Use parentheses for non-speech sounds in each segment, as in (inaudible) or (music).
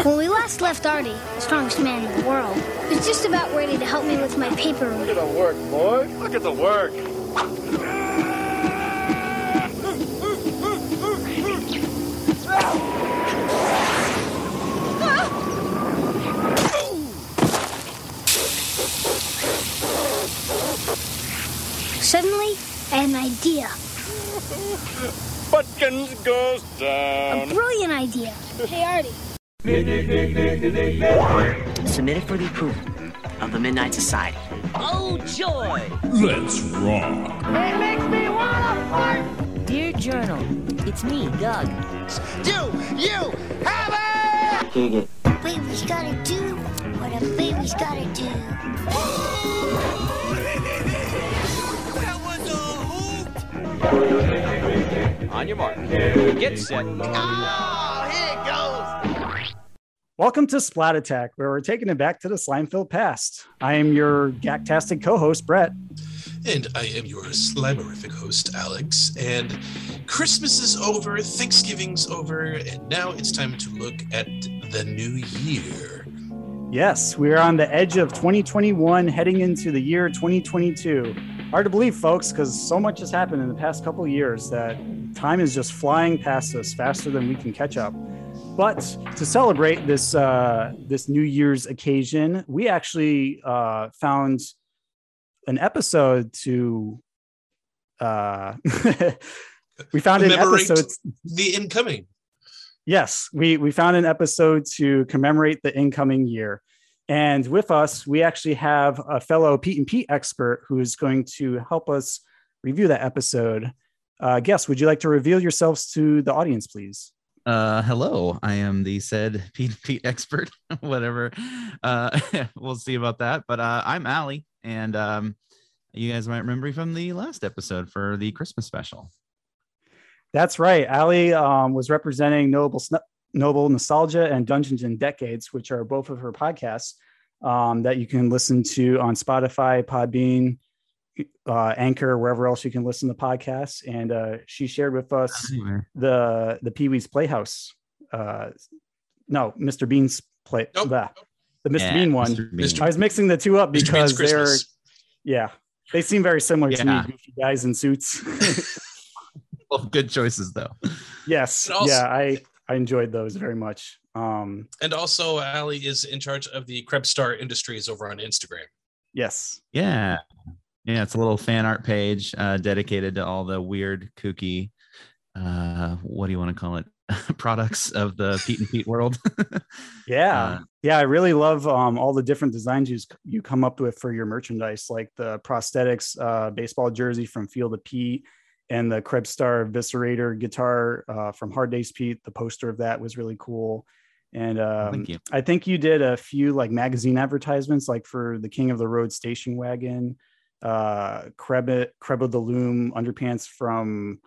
When we last left Artie, the strongest man in the world, he was just about ready to help me with my paper Look at the work, boy. Look at the work. Suddenly, I had an idea. Butkins goes down. A brilliant idea. Hey, Artie. Submitted for the approval of the Midnight Society. Oh, joy! Let's rock. It makes me wanna fart! Dear Journal, it's me, Doug. Do you have it? Dig it. Baby's gotta do what a baby's gotta do. On your mark. Get set. Oh, Welcome to Splat Attack, where we're taking it back to the slime-filled past. I am your gactastic co-host, Brett. And I am your slimerific host, Alex. And Christmas is over, Thanksgiving's over, and now it's time to look at the new year. Yes, we are on the edge of 2021, heading into the year 2022. Hard to believe, folks, because so much has happened in the past couple of years that time is just flying past us faster than we can catch up. But to celebrate this uh, this New Year's occasion, we actually uh, found an episode to. Uh, (laughs) we found an episode The incoming. Yes, we we found an episode to commemorate the incoming year. And with us, we actually have a fellow Pete and Pete expert who is going to help us review that episode. Uh, guest, would you like to reveal yourselves to the audience, please? Uh, hello, I am the said (laughs) Pete Pete expert, (laughs) whatever. Uh, (laughs) we'll see about that. But uh, I'm Allie, and um, you guys might remember me from the last episode for the Christmas special. That's right. Ali um, was representing Noble Sn- Noble Nostalgia and Dungeons and Decades, which are both of her podcasts um, that you can listen to on Spotify, Podbean, uh, Anchor, wherever else you can listen to podcasts. And uh, she shared with us Anyway, the the Pee Wee's Playhouse. Uh, no, Mr. Bean's play. Nope. blah. the Mr. yeah, Bean one. Mr. Bean. I was mixing the two up because they're yeah, they seem very similar to me, Yeah. goofy guys in suits. (laughs) Well, good choices though. yes, also- yeah, I I enjoyed those very much. Um, And also, Ali is in charge of the Krebstar Industries over on Instagram. yes, Yeah, yeah, it's a little fan art page uh, dedicated to all the weird, kooky, uh, what do you want to call it, (laughs) products of the Pete and Pete world. (laughs) yeah, Uh, yeah. I really love um, all the different designs you you come up with for your merchandise, like the prosthetics uh, baseball jersey from Field of Pete. And the Krebstar Viscerator guitar uh, from Hard Days Pete, the poster of that was really cool. And um, Thank you. I think you did a few like magazine advertisements, like for the King of the Road station wagon, uh, Krebit, Kreba the Loom underpants from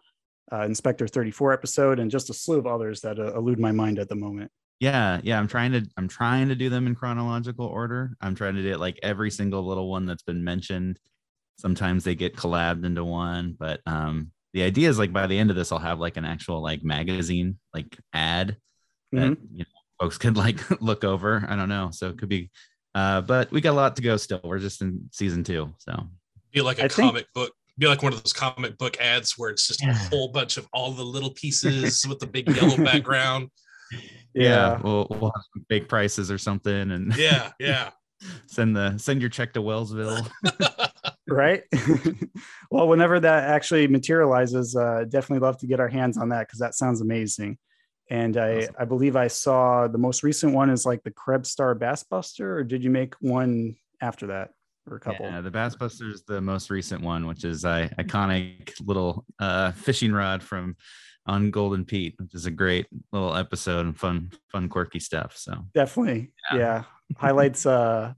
uh, Inspector 34 episode, and just a slew of others that uh, elude my mind at the moment. yeah yeah i'm trying to i'm trying to do them in chronological order. I'm trying to do it like every single little one that's been mentioned. Sometimes they get collabed into one but um the idea is like by the end of this i'll have like an actual like magazine like ad that Mhm. you know folks could like (laughs) look over. I don't know. So it could be uh but we got a lot to go still. We're just in season two so Be like a I think- comic book. Be like one of those comic book ads where it's just a whole bunch of all the little pieces (laughs) with the big yellow background. yeah, we'll, we'll have some fake prices or something and Yeah, yeah. (laughs) send the send your check to wellsville (laughs) right. well, whenever that actually materializes, uh, definitely love to get our hands on that because that sounds amazing. And I, Awesome. I believe I saw the most recent one is like the Krebstar Bass Buster, or did you make one after that or a couple? Yeah, the Bass Buster's the most recent one, which is a iconic little uh, fishing rod from on Golden Pete, which is a great little episode and fun, fun, quirky stuff. So Definitely. Yeah. Yeah. Highlights uh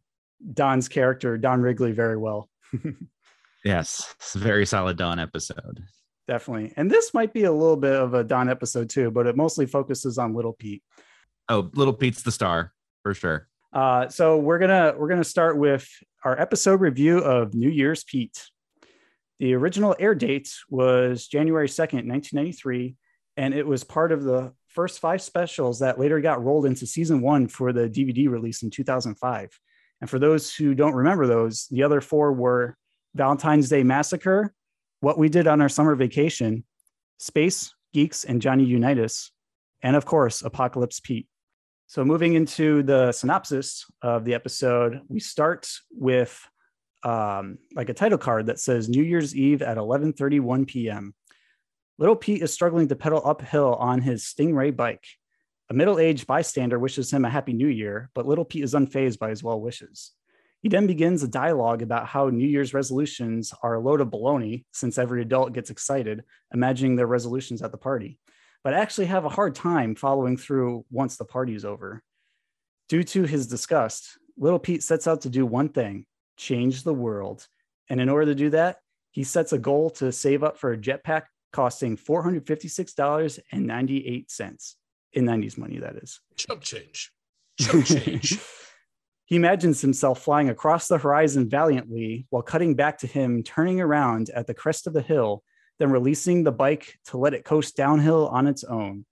Don's character, Don Wrigley, very well. (laughs) yes, it's a very solid Don episode. Definitely. And this might be a little bit of a Don episode too, but it mostly focuses on Little Pete. Oh, Little Pete's the star for sure. Uh, so we're gonna we're gonna start with our episode review of New Year's Pete. The original air date was January 2nd, 1993, and it was part of the first five specials that later got rolled into season one for the DVD release in 2005. And for those who don't remember those, the other four were Valentine's Day Massacre, What We Did on Our Summer Vacation, Space, Geeks, and Johnny Unitas, and of course, Apocalypse Pete. So, moving into the synopsis of the episode, we start with um, like a title card that says New Year's Eve at 11:31 p.m. Little Pete is struggling to pedal uphill on his Stingray bike. A middle-aged bystander wishes him a happy new year, but little Pete is unfazed by his well wishes. He then begins a dialogue about how New Year's resolutions are a load of baloney, since every adult gets excited, imagining their resolutions at the party, but actually have a hard time following through once the party's over. Due to his disgust, little Pete sets out to do one thing change the world. And in order to do that, he sets a goal to save up for a jetpack costing $456.98 in 90s money, that is. Chump change. Chump change. (laughs) (laughs) he imagines himself flying across the horizon valiantly while cutting back to him turning around at the crest of the hill, then releasing the bike to let it coast downhill on its own.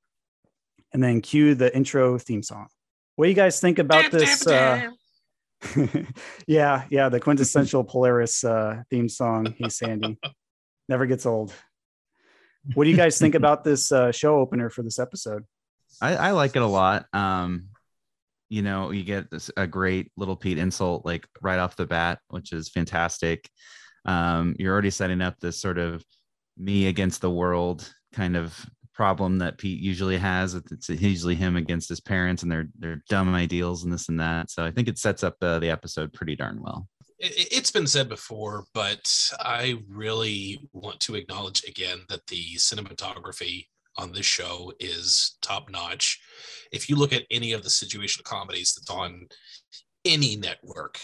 And then cue the intro theme song. What do you guys think about this? Uh, (laughs) yeah, yeah, the quintessential Polaris uh, theme song. Hey, Sandy, (laughs) never gets old. What do you guys think about this uh, show opener for this episode? I, I like it a lot. Um, you know, you get this a great little Pete insult like right off the bat, which is fantastic. Um, you're already setting up this sort of me against the world kind of problem that Pete usually has. It's usually him against his parents and their their dumb ideals and this and that. So I think it sets up uh, the episode pretty darn well. It, it's been said before, but I really want to acknowledge again that the cinematography on this show is top notch. If you look at any of the situational comedies that's on any network,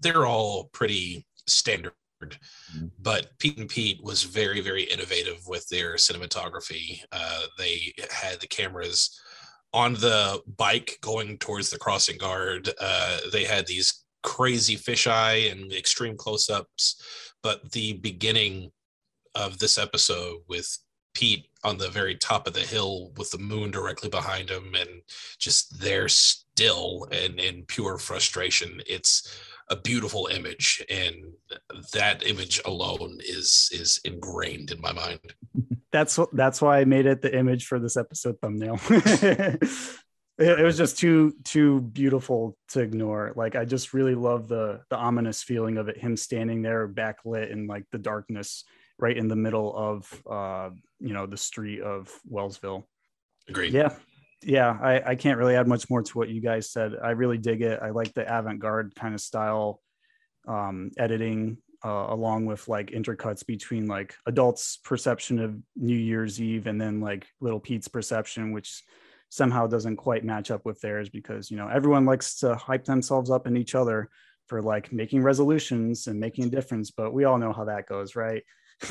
they're all pretty standard. Mm-hmm. But Pete and Pete was very, very innovative with their cinematography. Uh, they had the cameras on the bike going towards the crossing guard. Uh, they had these crazy fisheye and extreme close-ups. But the beginning of this episode with Pete on the very top of the hill with the moon directly behind him and just there still and in pure frustration. It's a beautiful image and that image alone is is ingrained in my mind. That's that's why I made it the image for this episode thumbnail. (laughs) it, it was just too too beautiful to ignore. Like I just really love the the ominous feeling of it him standing there backlit in like the darkness right in the middle of uh, you know the street of Wellsville. Agreed. Yeah, yeah. I, I can't really add much more to what you guys said. I really dig it. I like the avant-garde kind of style um, editing, uh, along with like intercuts between like adults' perception of New Year's Eve and then like Little Pete's perception, which somehow doesn't quite match up with theirs because you know everyone likes to hype themselves up in each other for like making resolutions and making a difference, but we all know how that goes, right? (laughs)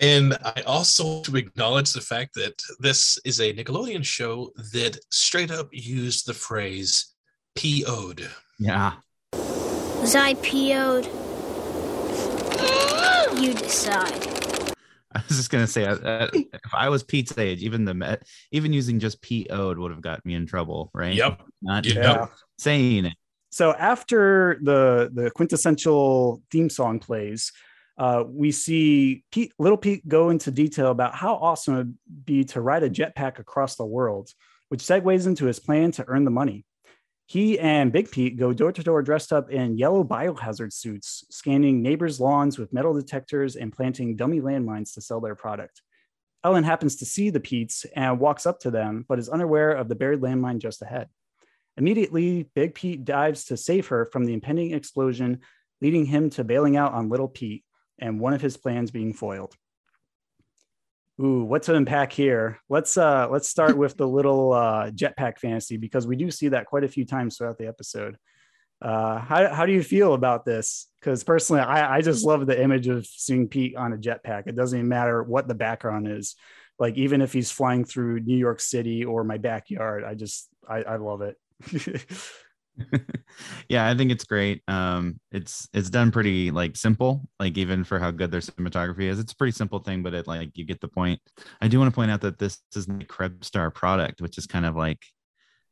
and I also to acknowledge the fact that this is a Nickelodeon show that straight up used the phrase PO'd. Yeah. Was I PO'd? You decide. (laughs) I was just gonna say, uh, uh, if I was Pete's age, even the even using just PO'd would have got me in trouble, right? Yep. Not yeah. saying it. So after the the quintessential theme song plays, uh, we see Pete, little Pete go into detail about how awesome it would be to ride a jetpack across the world, which segues into his plan to earn the money. He and Big Pete go door to door dressed up in yellow biohazard suits, scanning neighbors' lawns with metal detectors and planting dummy landmines to sell their product. Ellen happens to see the Pete's and walks up to them, but is unaware of the buried landmine just ahead. Immediately, Big Pete dives to save her from the impending explosion, leading him to bailing out on Little Pete, and one of his plans being foiled. Ooh, what to unpack here? Let's uh let's start with the little uh jetpack fantasy because we do see that quite a few times throughout the episode. Uh how, how do you feel about this? Because personally, I, I just love the image of seeing Pete on a jetpack. It doesn't even matter what the background is. Like even if he's flying through New York City or my backyard, I just I, I love it. (laughs) (laughs) yeah, I think it's great. Um, it's it's done pretty like simple, like even for how good their cinematography is. It's a pretty simple thing, but it like you get the point. I do want to point out that this is the Krebstar product, which is kind of like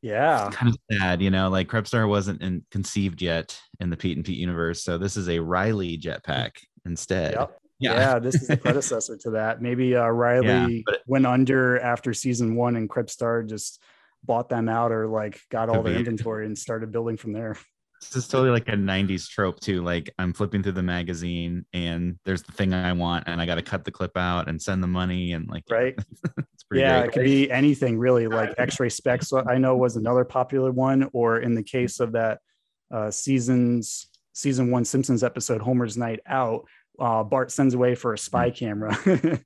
Yeah. kind of sad, you know, like Krebstar wasn't in, conceived yet in the Pete and Pete universe, so this is a Riley jetpack instead. Yep. Yeah. this is the (laughs) predecessor to that. Maybe uh, Riley Yeah, went under after season one, and Krebstar just bought them out or like got all the inventory and started building from there. This is totally like a 90s trope too. Like I'm flipping through the magazine and there's the thing I want and I got to cut the clip out and send the money and like (laughs) Right. it's pretty yeah, great. it could be anything really. Like X-ray specs, I know was another popular one. Or in the case of that uh, seasons season one Simpsons episode, Homer's Night Out, uh, Bart sends away for a spy camera. (laughs)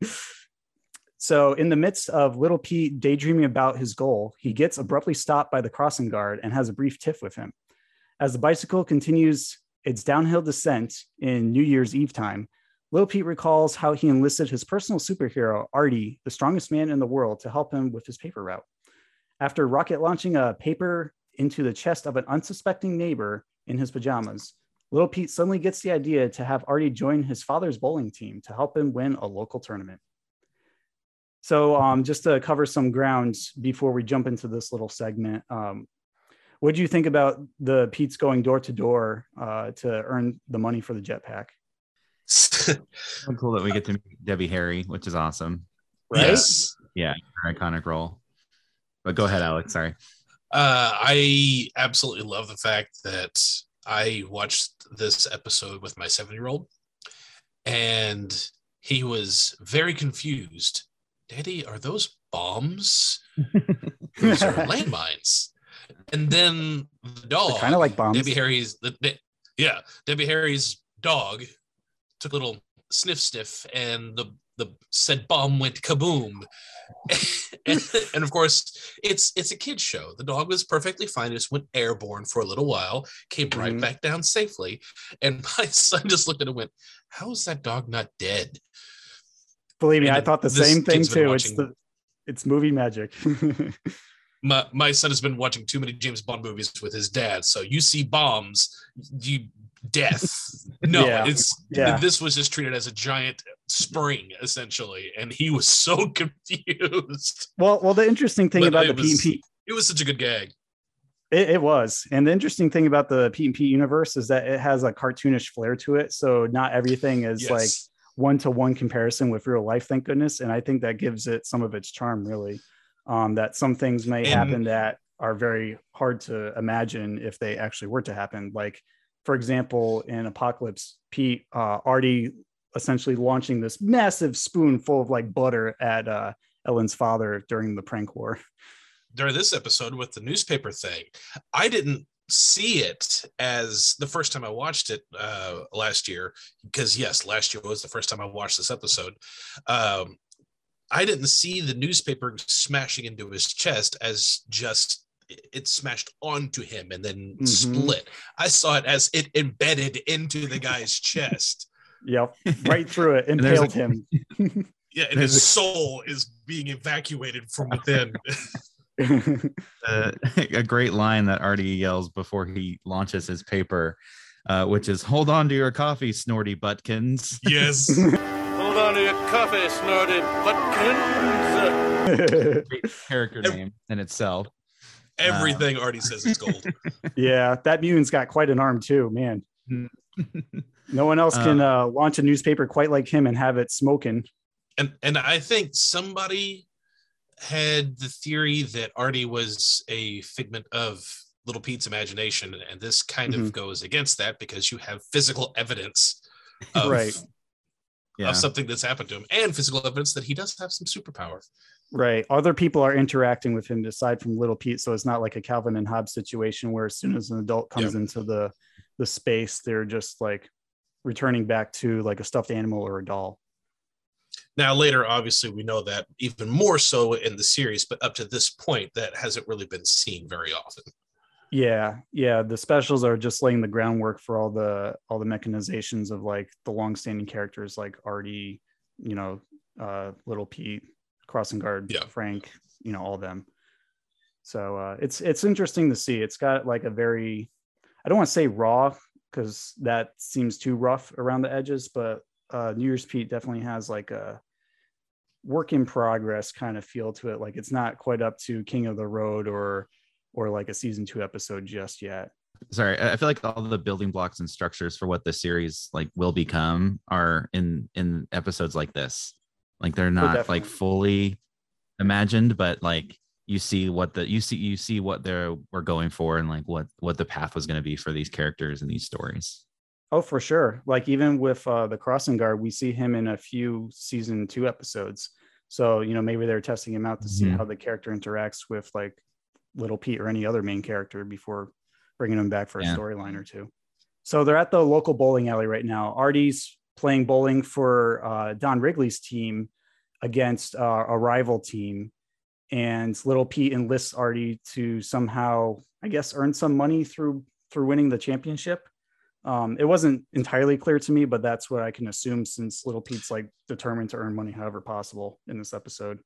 so in the midst of Little Pete daydreaming about his goal, he gets abruptly stopped by the crossing guard and has a brief tiff with him. As the bicycle continues its downhill descent in New Year's Eve time, Little Pete recalls how he enlisted his personal superhero, Artie, the strongest man in the world, to help him with his paper route. After rocket launching a paper into the chest of an unsuspecting neighbor in his pajamas, Little Pete suddenly gets the idea to have Artie join his father's bowling team to help him win a local tournament. So, um, just to cover some grounds before we jump into this little segment, um, what do you think about the Pete's going door to door uh, to earn the money for the jetpack? (laughs) So cool that we get to meet Debbie Harry, which is awesome. Right? Yes. Yeah, her iconic role. But go ahead, Alex. Sorry. Uh, I absolutely love the fact that I watched this episode with my seven year old and he was very confused. Daddy, are those bombs? (laughs) those are landmines. And then the dog, kind of like bombs. Debbie Harry's, the, the- yeah, Debbie Harry's dog took a little sniff sniff and the the said bomb went kaboom (laughs) and, and of course it's it's a kid's show the dog was perfectly fine it just went airborne for a little while came right Mhm. back down safely and (laughs) my son just looked at it and went how is that dog not dead Believe me, I thought the this same thing too. It's the it's movie magic. (laughs) my, my son has been watching too many james bond movies with his dad so you see bombs you death (laughs) no Yeah. it's Yeah. this was just treated as a giant spring essentially and he was (laughs) so confused well, well, the interesting thing But about the it Pete and was- Pete it was such a good gag It, it was. And the interesting thing about the Pete universe is that it has a cartoonish flair to it. So not everything is Yes. like one to one comparison with real life, thank goodness. And I think that gives it some of its charm, really. Um, that some things may happen that are very hard to imagine if they actually were to happen. Like, for example, in Apocalypse, Pete uh, Artie essentially launching this massive spoon full of like butter at uh, Ellen's father during the prank war. during this episode with the newspaper thing i didn't see it as the first time i watched it uh last year because yes last year was the first time i watched this episode um i didn't see the newspaper smashing into his chest as just it smashed onto him and then Mhm. split i saw it as it embedded into the guy's chest Yep, (laughs) right through it, impaled a- him. (laughs) yeah and his soul is being evacuated from (laughs) within (laughs) uh, (laughs) a great line that Artie yells before he launches his paper, uh, which is "Hold on to your coffee, Snorty Butkins." (laughs) yes Hold on to your coffee, snorty butkins. Great character Ev- name in itself. everything Artie says is gold yeah, that mutant's got quite an arm too, man. No one else can uh, launch a newspaper quite like him and have it smoking. and and I think somebody had the theory that Artie was a figment of Little Pete's imagination, and this kind Mm-hmm. of goes against that because you have physical evidence of, Right. Yeah, of something that's happened to him, and physical evidence that he does have some superpower. Right. Other people are interacting with him aside from Little Pete, so it's not like a Calvin and Hobbes situation where as soon as an adult comes into the the space, they're just like returning back to like a stuffed animal or a doll. Now, later, obviously, we know that even more so in the series, but up to this point, that hasn't really been seen very often. Yeah, yeah. The specials are just laying the groundwork for all the all the mechanizations of like the long-standing characters like Artie, you know, uh, Little Pete, Crossing Guard, Yeah. Frank, you know, all them. So uh, it's it's interesting to see. It's got like a very, I don't want to say raw because that seems too rough around the edges, but uh, New Year's Pete definitely has like a work in progress kind of feel to it. Like it's not quite up to King of the Road or or like a season two episode just yet. Sorry, I feel like all the building blocks and structures for what the series like will become are in in episodes like this. Like they're not definitely. like fully imagined, but like you see what the you see you see what they're we're going for and like what what the path was going to be for these characters and these stories. Oh, for sure. Like even with uh, the crossing guard, we see him in a few season two episodes. So you know maybe they're testing him out to see Mhm. how the character interacts with like Little Pete or any other main character before bringing him back for a storyline or two. So they're at the local bowling alley right now. Artie's playing bowling for uh, Don Wrigley's team against uh, a rival team, and Little Pete enlists Artie to somehow, I guess, earn some money through through winning the championship. Um, it wasn't entirely clear to me, but that's what I can assume since Little Pete's like determined to earn money however possible in this episode.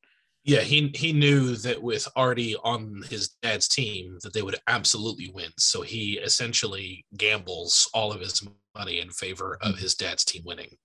Yeah, he he knew that with Artie on his dad's team that they would absolutely win. So he essentially gambles all of his money in favor of his dad's team winning.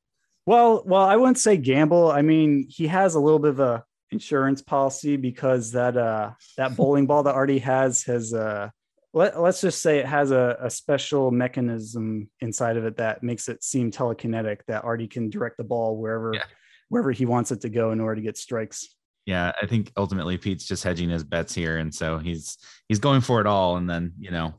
Well, well, I wouldn't say gamble. I mean, he has a little bit of a insurance policy because that uh that (laughs) bowling ball that Artie has has uh let, let's just say it has a, a special mechanism inside of it that makes it seem telekinetic that Artie can direct the ball wherever Yeah. wherever he wants it to go in order to get strikes. Yeah, I think ultimately Pete's just hedging his bets here, and so he's he's going for it all. And then you know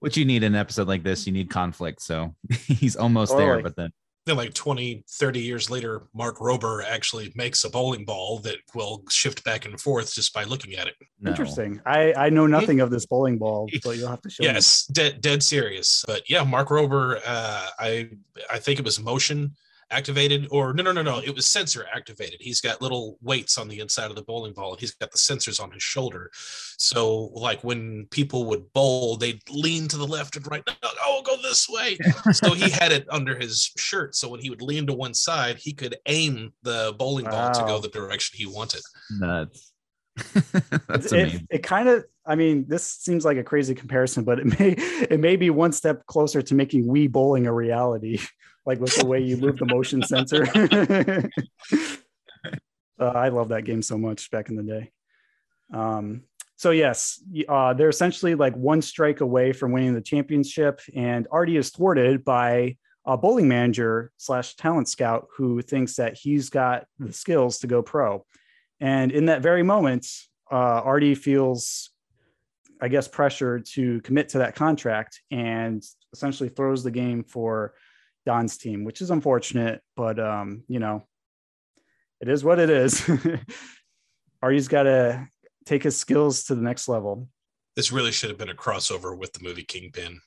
what you need in an episode like this, you need conflict. So (laughs) he's almost there, but then Then like 20, 30 years later, Mark Rober actually makes a bowling ball that will shift back and forth just by looking at it. no. Interesting. I I know nothing of this bowling ball, (laughs) but you'll have to show me. Yes, dead dead serious. But yeah, Mark Rober, uh, I I think it was motion activated or no no no no it was sensor activated. He's got little weights on the inside of the bowling ball and he's got the sensors on his shoulder. So like when people would bowl they'd lean to the left and right oh go this way. (laughs) So he had it under his shirt so when he would lean to one side he could aim the bowling ball to go the direction he wanted. Nuts. (laughs) That's it, amazing. it kind of i mean this seems like a crazy comparison but it may (laughs) it may be one step closer to making wii bowling a reality like with the way you move the motion sensor. (laughs) Uh, i love that game so much back in the day. Um so yes uh, they're essentially like one strike away from winning the championship and artie is thwarted by a bowling manager slash talent scout who thinks that he's got the skills to go pro. And in that very moment, uh, Artie feels, I guess, pressure to commit to that contract and essentially throws the game for Don's team, which is unfortunate, but um, you know, it is what it is. (laughs) Artie's got to take his skills to the next level. this really should have been a crossover with the movie kingpin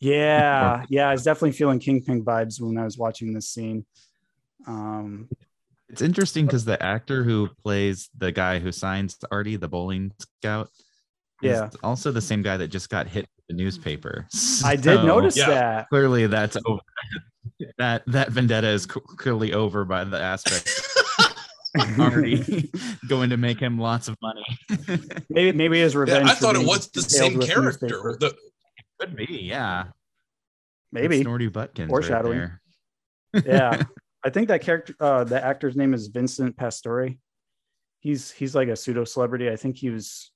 Yeah, (laughs) yeah, I was definitely feeling Kingpin vibes when I was watching this scene. Um, It's interesting because the actor who plays the guy who signs Artie, the bowling scout, is Yeah. also the same guy that just got hit with the newspaper. (laughs) I did notice yeah. that. Clearly, that's over. (laughs) that that vendetta is clearly over by the aspect of (laughs) Artie going to make him lots of money. Maybe maybe his Yeah, revenge. I thought it was the same character. The, Could be, yeah. Maybe. Snorty Butkins. Foreshadowing. Right there. yeah i think that character uh the actor's name is vincent pastore he's he's like a pseudo celebrity i think he was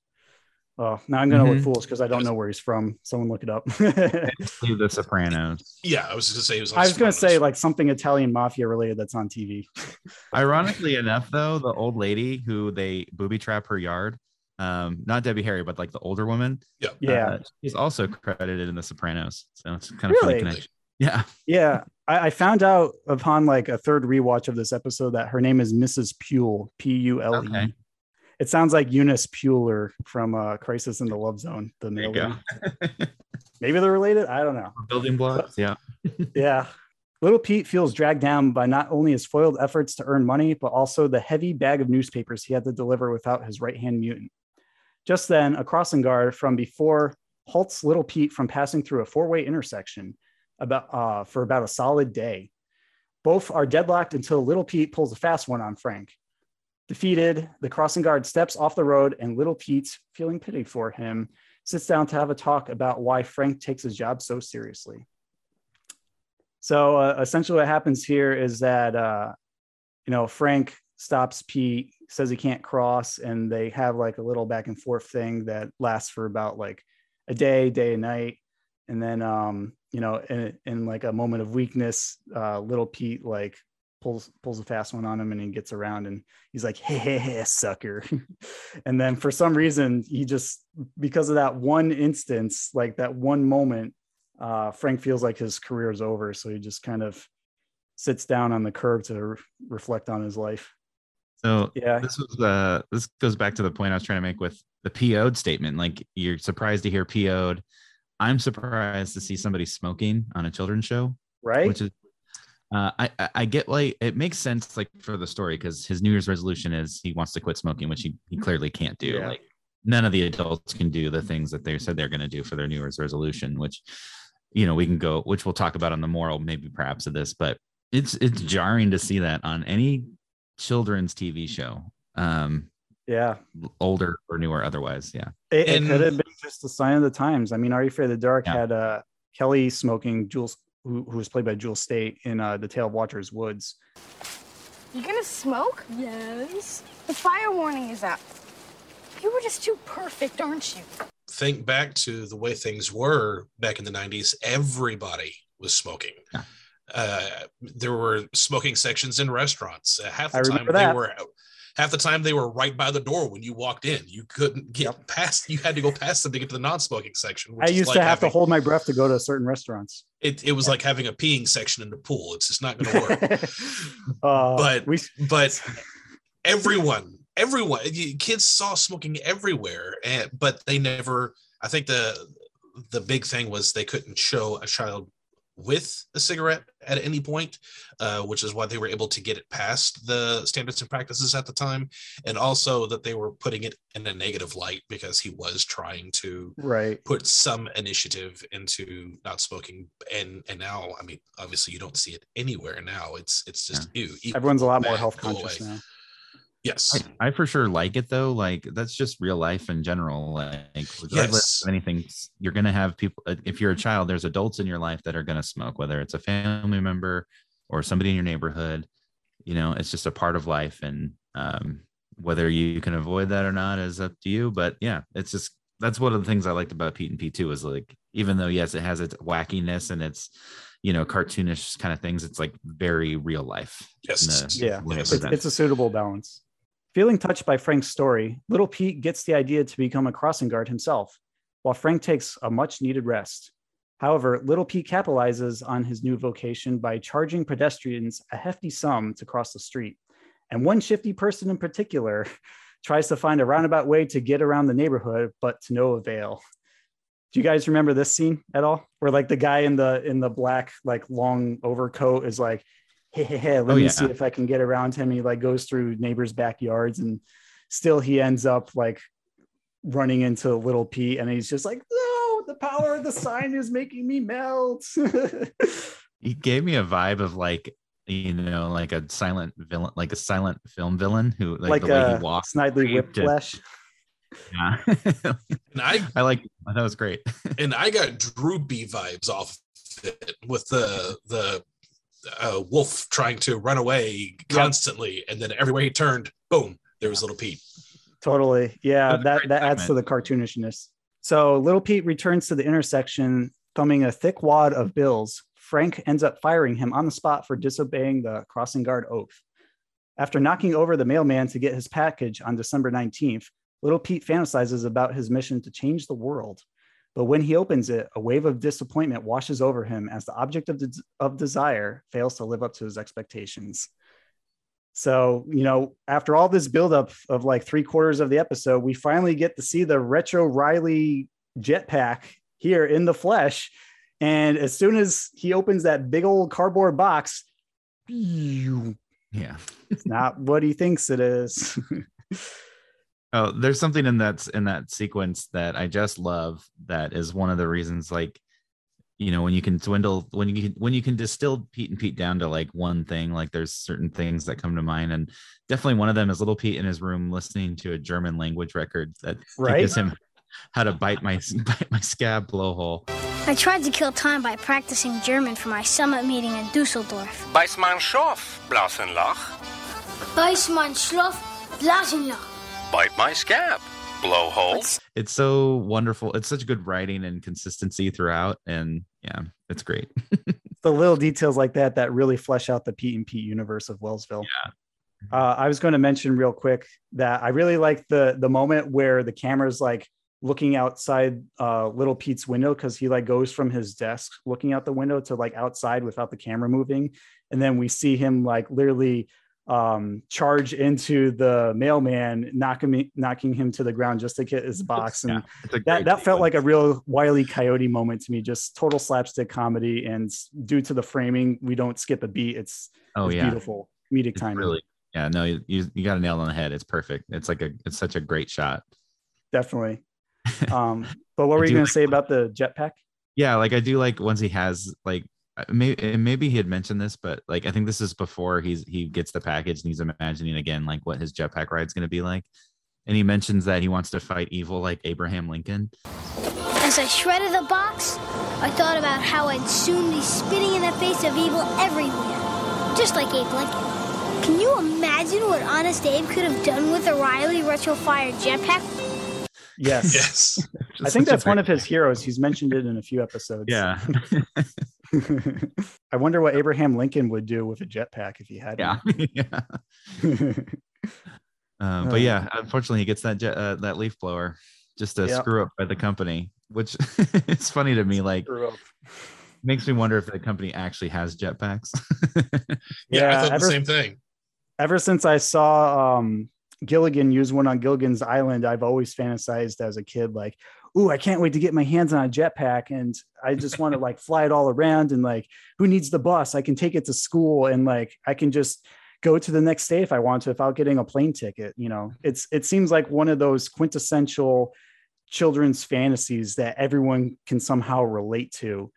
oh now i'm gonna Mhm. look foolish because i don't know where he's from someone look it up Leave the (laughs) Sopranos. yeah, I was going to say it was. on i was gonna say like something italian mafia related that's on tv (laughs) Ironically enough, though, the old lady who they booby trap her yard, um, not Debbie Harry, but like the older woman, yeah uh, she's also credited in The Sopranos. So it's kind of Really? funny connection. Yeah, yeah I, I found out upon like a third rewatch of this episode that her name is mrs pule p-u-l-e Okay. It sounds like eunice puler from uh crisis in the love zone the there maybe they're related i don't know Building blocks. Yeah. (laughs) Yeah. Little Pete feels dragged down by not only his foiled efforts to earn money, but also the heavy bag of newspapers he had to deliver without his right hand mutant. Just then, a crossing guard from before halts Little Pete from passing through a four way intersection about, uh, for about a solid day. Both are deadlocked until Little Pete pulls a fast one on Frank. Defeated, the crossing guard steps off the road, and little Pete, feeling pity for him, sits down to have a talk about why Frank takes his job so seriously. So uh, essentially, what happens here is that uh, you know Frank stops Pete, says he can't cross, and they have like a little back and forth thing that lasts for about like a day, day and night, and then um, you know, in, in like a moment of weakness, uh, little Pete like pulls pulls a fast one on him, and he gets around, and he's like, "Hey, hey, hey sucker!" (laughs) and then for some reason, he just because of that one instance, like that one moment, uh, Frank feels like his career is over, so he just kind of sits down on the curb to re- reflect on his life. So Yeah. this was uh this goes back to the point I was trying to make with the PO'd statement. Like you're surprised to hear PO'd. I'm surprised to see somebody smoking on a children's show, Right? which is uh, I I- I get like it makes sense like for the story because his New Year's resolution is he wants to quit smoking, which he, he clearly can't do. Yeah. Like none of the adults can do the things that they said they're going to do for their New Year's resolution, which you know we can go, which we'll talk about on the moral maybe perhaps of this, but it's it's jarring to see that on any children's TV show, um, yeah. older or newer otherwise. Yeah. It, it And- could have been just a sign of the times. I mean, Are You Afraid of the Dark Yeah. had uh, Kelly smoking Jules, who, who was played by Jules State in uh, The Tale of Watcher's Woods. You gonna smoke? Yes. The fire warning is up. You were just too perfect, aren't you? Think back to the way things were back in the 90s. Everybody was smoking. Yeah. Uh, there were smoking sections in restaurants. Uh, half the I time remember they that. were half the time they were right by the door when you walked in. You couldn't get Yep. past. You had to go past them to get to the non-smoking section. I used like to have to hold my breath to go to certain restaurants. It, it was like having a peeing section in the pool. It's just not going (laughs) to work. uh, But- we, but everyone everyone kids saw smoking everywhere and but they never i think the the big thing was they couldn't show a child with a cigarette at any point uh, which is why they were able to get it past the standards and practices at the time and also that they were putting it in a negative light because he was trying to right. put some initiative into not smoking and and now i mean obviously you don't see it anywhere now it's it's just ew, Everyone's a lot more health conscious away. now. Yes I, I for sure like it though. Like that's just real life in general. Like regardless Yes. of anything, you're gonna have people. uh, If you're a child, there's adults in your life that are gonna smoke, whether it's a family member or somebody in your neighborhood. You know, it's just a part of life, and um, whether you can avoid that or not is up to you. But yeah, it's just that's one of the things I liked about Pete and P two is like even though yes, it has its wackiness and it's you know cartoonish kind of things, it's like very real life. Yes. the Yeah, way it Yes. It's, it's a suitable balance. Feeling touched by Frank's story, little Pete gets the idea to become a crossing guard himself, while Frank takes a much needed rest. However, little Pete capitalizes on his new vocation by charging pedestrians a hefty sum to cross the street. And one shifty person in particular (laughs) tries to find a roundabout way to get around the neighborhood, but to no avail. Do you guys remember this scene at all? Where like the guy in the in the black like long overcoat is like, hey, hey, hey let Oh, me yeah. see if I can get around him. He like goes through neighbors' backyards and still he ends up like running into little Pete and he's just like, no, the power of the sign is making me melt. (laughs) he gave me a vibe of like you know like a silent villain like a silent film villain who like, like the way he uh, walks Snidely creeped and- Whiplash. yeah. (laughs) And I i like that was great and I got droopy vibes off it with the the uh, wolf trying to run away constantly, and then everywhere he turned, boom, there was little Pete. Totally. Yeah, That's a that, great that adds to the cartoonishness. So little Pete returns to the intersection, thumbing a thick wad of bills. Frank ends up firing him on the spot for disobeying the crossing guard oath. After knocking over the mailman to get his package on December 19th, little Pete fantasizes about his mission to change the world. But when he opens it, a wave of disappointment washes over him as the object of, des- of desire fails to live up to his expectations. So, you know, after all this buildup of like three quarters of the episode, we finally get to see the retro Riley jetpack here in the flesh. And as soon as he opens that big old cardboard box, yeah, it's not what he thinks it is. (laughs) oh there's something in that in that sequence that i just love that is one of the reasons like you know when you can dwindle when you can when you can distill Pete and Pete down to like one thing like there's certain things that come to mind and definitely one of them is little Pete in his room listening to a German language record that Right. teaches him how to bite my (laughs) bite my scab blowhole. I tried to kill time by practicing German for my summit meeting in Dusseldorf. Beiß mein Schorf, Blasenlach. Beiß mein Schloff, Blasenloch. Bite my scab, blowhole. It's so wonderful. It's such good writing and consistency throughout and yeah, it's great. (laughs) the little details like that that really flesh out the Pete and Pete universe of Wellsville. Yeah. Uh, I was going to mention real quick that I really like the the moment where the camera's like looking outside uh, little Pete's window because he like goes from his desk looking out the window to like outside without the camera moving, and then we see him like literally um charge into the mailman knocking knocking him to the ground just to get his (laughs) box and Yeah, that that felt like a real wily coyote moment to me just total slapstick comedy and due to the framing we don't skip a beat it's, Oh it's yeah. beautiful comedic timing really yeah, no, you, you got a nail on the head. It's perfect. It's like a it's such a great shot. definitely (laughs) um but what were you going like- to say about the jetpack Yeah, like I do like once he has like maybe maybe he had mentioned this, but like I think this is before he's he gets the package and he's imagining again like what his jetpack ride's gonna be like. And he mentions that he wants to fight evil like Abraham Lincoln. As I shredded the box, I thought about how I'd soon be spitting in the face of evil everywhere, just like Abe Lincoln. Can you imagine what Honest Abe could have done with a Riley retro fired jetpack? yes Yes. i think that's one of his heroes he's mentioned it in a few episodes Yeah. (laughs) (laughs) i wonder what abraham lincoln would do with a jetpack if he had yeah. (laughs) yeah. one. (laughs) Um, but yeah, unfortunately, he gets that jet, uh, that leaf blower just to Yep. screw up by the company, which it's funny to me. Like, Screw up. makes me wonder if the company actually has jetpacks. Yeah, I Yeah, thought the same thing. ever since I saw um, Gilligan used one on Gilligan's Island, I've always fantasized as a kid, like, ooh, I can't wait to get my hands on a jetpack. And I just want to like (laughs) fly it all around and like, who needs the bus? I can take it to school and like, I can just go to the next day if I want to without getting a plane ticket. You know, it's, it seems like one of those quintessential children's fantasies that everyone can somehow relate to.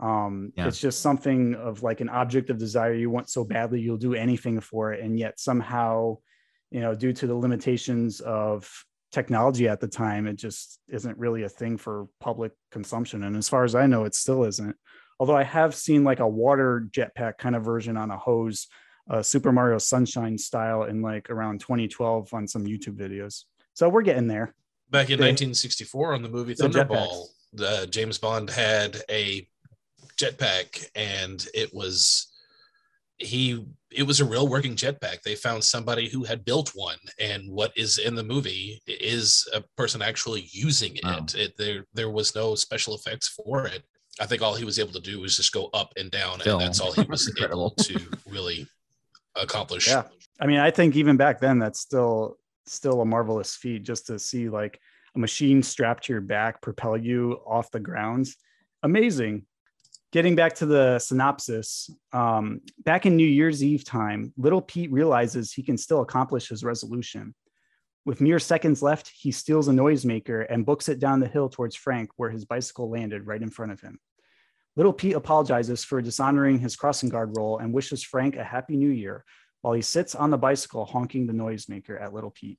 Um, Yeah. It's just something of like an object of desire you want so badly, you'll do anything for it. And yet somehow, you know, due to the limitations of technology at the time, it just isn't really a thing for public consumption. And as far as I know, it still isn't. Although I have seen like a water jetpack kind of version on a hose, uh, Super Mario Sunshine style in like around 2012 on some YouTube videos. So we're getting there. Back in They- 1964 on the movie Thunderball, the James Bond had a jetpack and it was he it was a real working jetpack. They found somebody who had built one and what is in the movie is a person actually using it. Wow. it there there was no special effects for it. I think all he was able to do was just go up and down Still, and that's all he was (laughs) able to really accomplish. Yeah. I mean, I think even back then, that's still still a marvelous feat just to see like a machine strapped to your back propel you off the grounds. Amazing. Getting back to the synopsis, um, back in New Year's Eve time, little Pete realizes he can still accomplish his resolution. With mere seconds left, he steals a noisemaker and books it down the hill towards Frank, where his bicycle landed right in front of him. Little Pete apologizes for dishonoring his crossing guard role and wishes Frank a happy new year while he sits on the bicycle honking the noisemaker at Little Pete.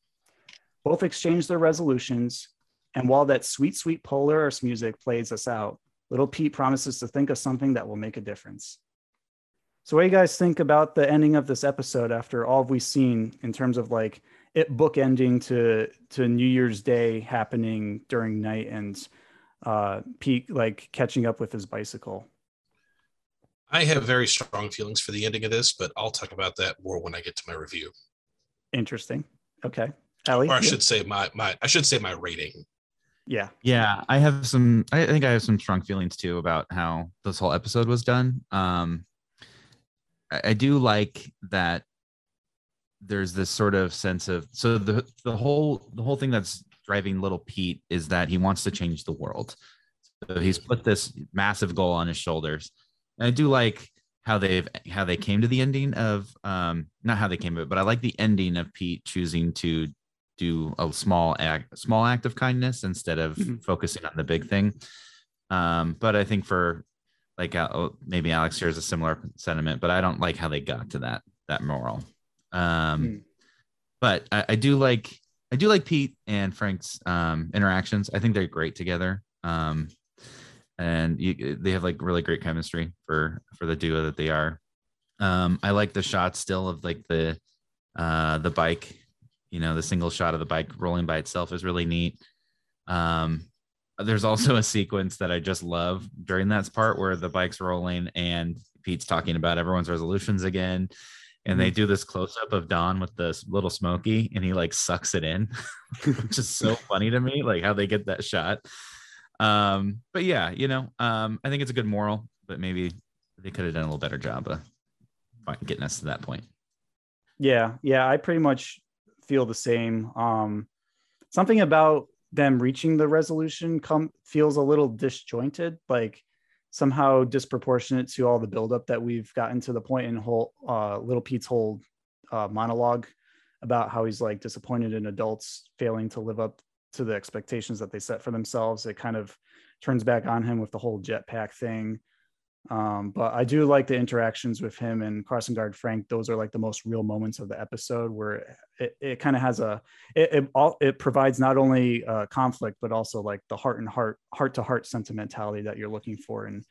Both exchange their resolutions, and while that sweet, sweet Polaris music plays us out, Little Pete promises to think of something that will make a difference. So, what do you guys think about the ending of this episode after all we've seen in terms of like it bookending to to New Year's Day happening during night and uh Pete like catching up with his bicycle? I have very strong feelings for the ending of this, but I'll talk about that more when I get to my review. Interesting. Okay. Ellie? Or I Yeah. should say my my I should say my rating. Yeah. yeah i have some i think i have some strong feelings too about how this whole episode was done. Um i, I do like that there's this sort of sense of so the the whole the whole thing that's driving little pete is that he wants to change the world. So he's put this massive goal on his shoulders. And i do like how they've how they came to the ending of um not how they came to it but i like the ending of pete choosing to do a small act small act of kindness instead of Mhm. focusing on the big thing um but i think for like uh, maybe Alex shares a similar sentiment, but I don't like how they got to that that moral. Um, Hmm. but I, I do like I do like Pete and Frank's um, interactions. I think they're great together. Um, and you, they have like really great chemistry for for the duo that they are. Um, I like the shot still of like the uh, the bike. You know, the single shot of the bike rolling by itself is really neat. Um, there's also a sequence that I just love during that part where the bike's rolling and Pete's talking about everyone's resolutions again. And they do this close up of Don with this little smoky and he like sucks it in, (laughs) which is so (laughs) funny to me, like how they get that shot. Um, but yeah, you know, um, I think it's a good moral, but maybe they could have done a little better job of getting us to that point. Yeah, yeah, I pretty much feel the same. Um, something about them reaching the resolution come feels a little disjointed, like somehow disproportionate to all the buildup that we've gotten to the point in whole uh, Little Pete's whole uh, monologue about how he's like disappointed in adults failing to live up to the expectations that they set for themselves. It kind of turns back on him with the whole jetpack thing. Um, but I do like the interactions with him and crossing guard Frank. Those are like the most real moments of the episode where it, it kind of has a it it, all, it provides not only uh, conflict but also like the heart and heart heart to heart sentimentality that you're looking for in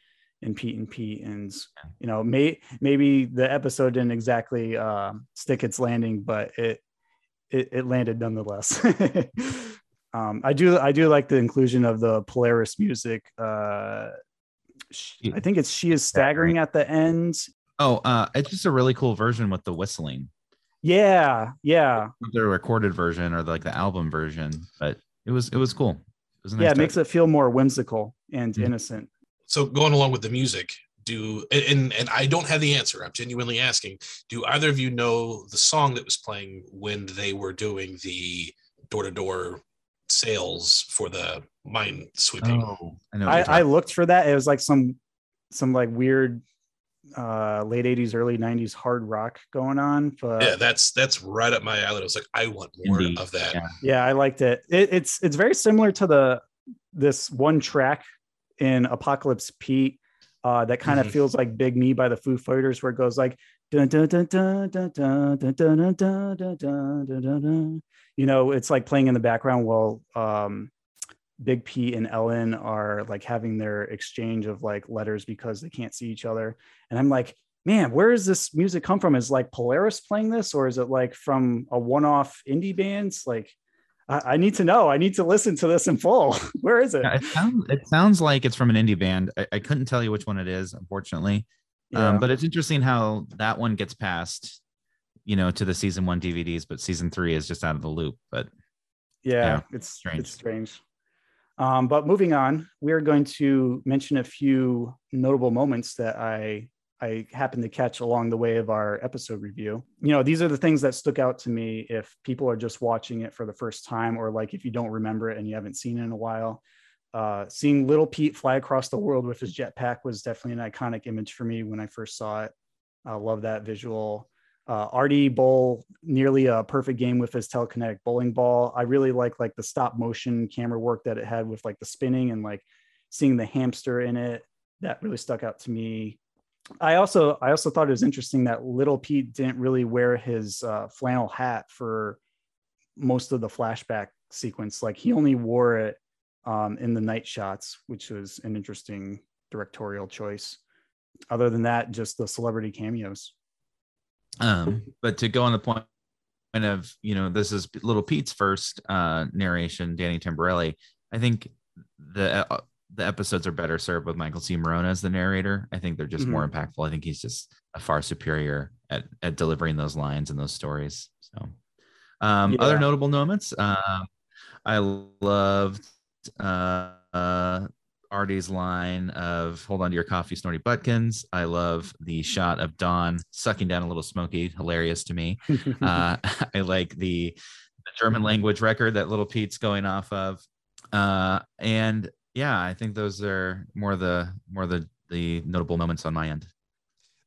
in Pete and Pete and you know may maybe the episode didn't exactly uh, stick its landing but it it, it landed nonetheless. (laughs) um, I do I do like the inclusion of the Polaris music. Uh, sh- I think it's she is staggering at the end. Oh, uh, it's just a really cool version with the whistling. Yeah, yeah, The recorded version or like the album version, but it was it was cool. It was nice yeah. It touch. makes it feel more whimsical and Mhm. innocent. So going along with the music, do and and I don't have the answer. I'm genuinely asking. Do either of you know the song that was playing when they were doing the door to door sales for the mine sweeping? Oh, I know. I, I looked for that. It was like some some like weird uh late 80s early 90s hard rock going on but yeah, that's that's right up my alley. I was like, I want more Indie, of that. yeah. yeah i liked it. it it's it's very similar to the this one track in apocalypse pete uh that kind of Mhm. feels like big me by the foo fighters where it goes like you know, it's like playing in the background while um, Big P and Ellen are like having their exchange of like letters because they can't see each other. And I'm like, man, where does this music come from? Is like Polaris playing this or is it like from a one off indie bands? Like, I, need to know. I need to listen to this in full. (laughs) where is it? Yeah, it, it, sounds like it's from an indie band. I, I, couldn't tell you which one it is, unfortunately. Yeah. Um, but it's interesting how that one gets passed you know, to the season one DVDs, but season three is just out of the loop. But yeah, yeah, it's strange. It's strange. Um, but moving on, we're going to mention a few notable moments that I I happened to catch along the way of our episode review. You know, these are the things that stuck out to me if people are just watching it for the first time, or like if you don't remember it and you haven't seen it in a while. Uh, seeing little Pete fly across the world with his jetpack was definitely an iconic image for me when I first saw it. I love that visual. Uh, Artie Bowl nearly a perfect game with his telekinetic bowling ball. I really like like the stop motion camera work that it had with like the spinning and like seeing the hamster in it. That really stuck out to me. I also I also thought it was interesting that little Pete didn't really wear his uh, flannel hat for most of the flashback sequence. Like he only wore it um, in the night shots, which was an interesting directorial choice. Other than that, just the celebrity cameos. Um, but to go on the point of, you know, this is little Pete's first uh narration, Danny Tamborelli. I think the uh, the episodes are better served with Michael C. Maronna as the narrator. I think they're just more impactful. I think he's just a far superior at at delivering those lines and those stories. So, um, other notable moments. Um, I loved uh, uh, Artie's line of "Hold on to your coffee, Snorty Butkins." I love the shot of Don sucking down a little Smoky, hilarious to me. (laughs) uh, (laughs) I like the, the German language record that Little Pete's going off of, uh, and yeah, I think those are more the more the the notable moments on my end.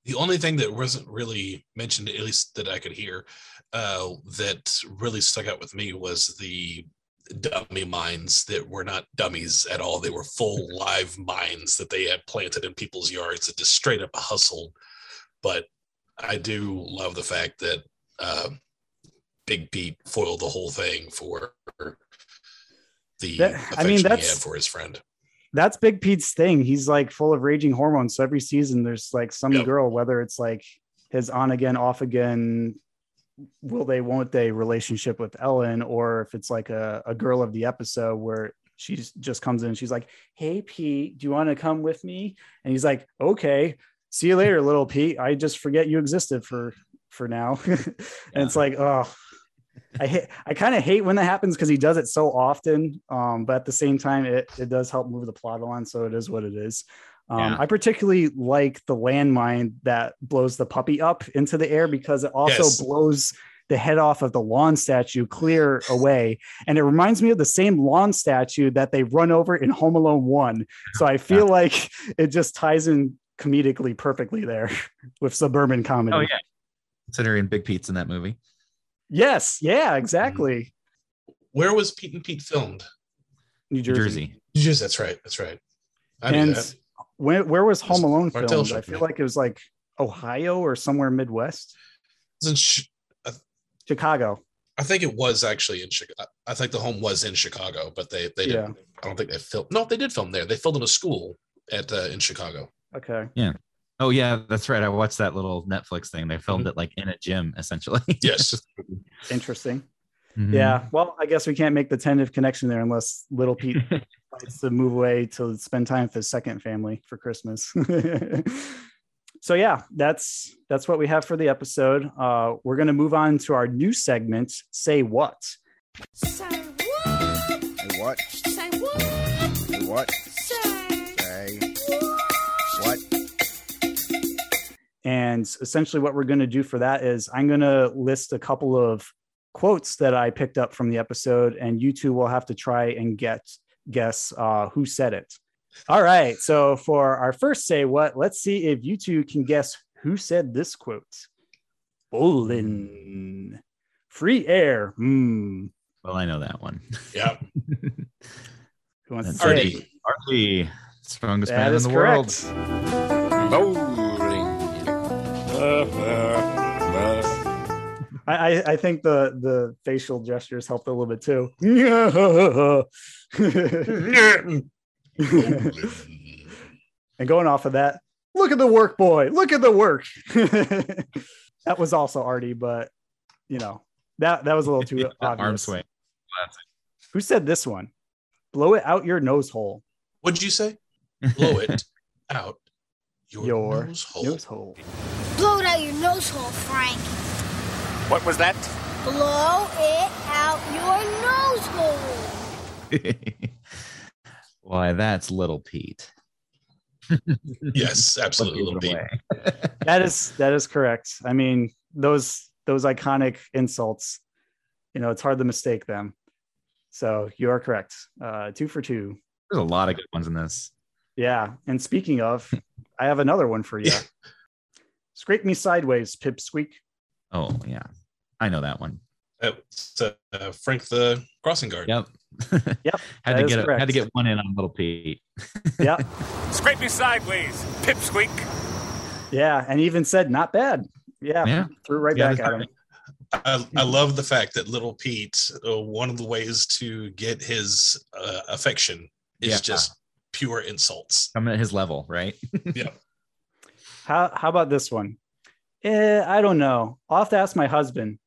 The only thing that wasn't really mentioned, at least that I could hear, uh, that really stuck out with me was the dummy mines that were not dummies at all. They were full live mines that they had planted in people's yards and just straight up hustled. But I do love the fact that uh, Big Pete foiled the whole thing for the That- affection I mean, he that's- had for his friend. That's Big Pete's thing. He's like full of raging hormones. So every season there's like some Yep. girl, whether it's like his on again, off again, will they, won't they relationship with Ellen, or if it's like a, a girl of the episode where she just- comes in she's like, Hey Pete, do you want to come with me? And he's like, Okay, see you later, little Pete. I just forget you existed for for now. (laughs) and it's like, oh, I hate, I kind of hate when that happens because he does it so often. Um, but at the same time, it, it does help move the plot along. So it is what it is. Um, Yeah. I particularly like the landmine that blows the puppy up into the air because it also Yes. blows the head off of the lawn statue clear away. And it reminds me of the same lawn statue that they run over in Home Alone 1. So I feel like it just ties in comedically perfectly there (laughs) with suburban comedy. Oh yeah. Considering Big Pete's in that movie. Yes. Yeah, exactly. Where was Pete and Pete filmed? New New Jersey. Jersey. That's right. That's right. I knew And that. Where, where was Home Alone filmed? showed I feel me. like it was like Ohio or somewhere Midwest, It was in Ch- Chicago. I think it was actually in Chicago. I think the home was in Chicago, but they they didn't. I don't think they filmed. No, they did film there. They filmed in a school at uh, in Chicago. Okay. Yeah. Oh yeah, that's right. I watched that little Netflix thing. They filmed it like in a gym, essentially. (laughs) Yes. Interesting. Mhm. Yeah. Well, I guess we can't make the tentative connection there unless little Pete (laughs) decides to move away to spend time with his second family for Christmas. (laughs) so yeah, that's that's what we have for the episode. Uh, we're gonna move on to our new segment, Say What. Say what? Say what? Say what? Say what? Say Say what? And essentially, what we're going to do for that is I'm going to list a couple of quotes that I picked up from the episode, and you two will have to try and get guess uh, who said it. All right. So for our first say what, let's see if you two can guess who said this quote. Bolin, free air. Hmm. Well, I know that one. Yeah. (laughs) Who wants to That's say? Artie. Artie, strongest That man in the correct. I, I, I think the the facial gestures helped a little bit too. (laughs) and going off of that, look at the work, boy. Look at the work. (laughs) that was also Artie, but you know that that was a little too (laughs) obvious. Arm swing. Who said this one? Blow it out your nose hole. What'd you say? Blow it out your, Your nose hole. nose hole. Blow it out your nose hole, Frank. What was that? Blow it out your nose hole. (laughs) Why, that's little Pete. (laughs) Yes, absolutely, little Pete. (laughs) That is that is correct. I mean, those those iconic insults, you know, it's hard to mistake them. So you are correct. Uh, two for two. There's a lot of good ones in this. Yeah. And speaking of, I have another one for you. Scrape me sideways, pipsqueak. Oh yeah, I know that one. It's, uh, uh, Frank the crossing guard. Yep. (laughs) Yep. had that to get a, had to get one in on little Pete. (laughs) Yeah. Scrape me sideways, pipsqueak. Yeah. And even said, not bad. Yeah. Yeah. Threw right Yeah, back at him. I, I love the fact that little Pete, uh, one of the ways to get his uh, affection is Yeah. just pure insults. I'm at his level, right? (laughs) Yeah. How how about this one? Eh, I don't know. I'll have to ask my husband.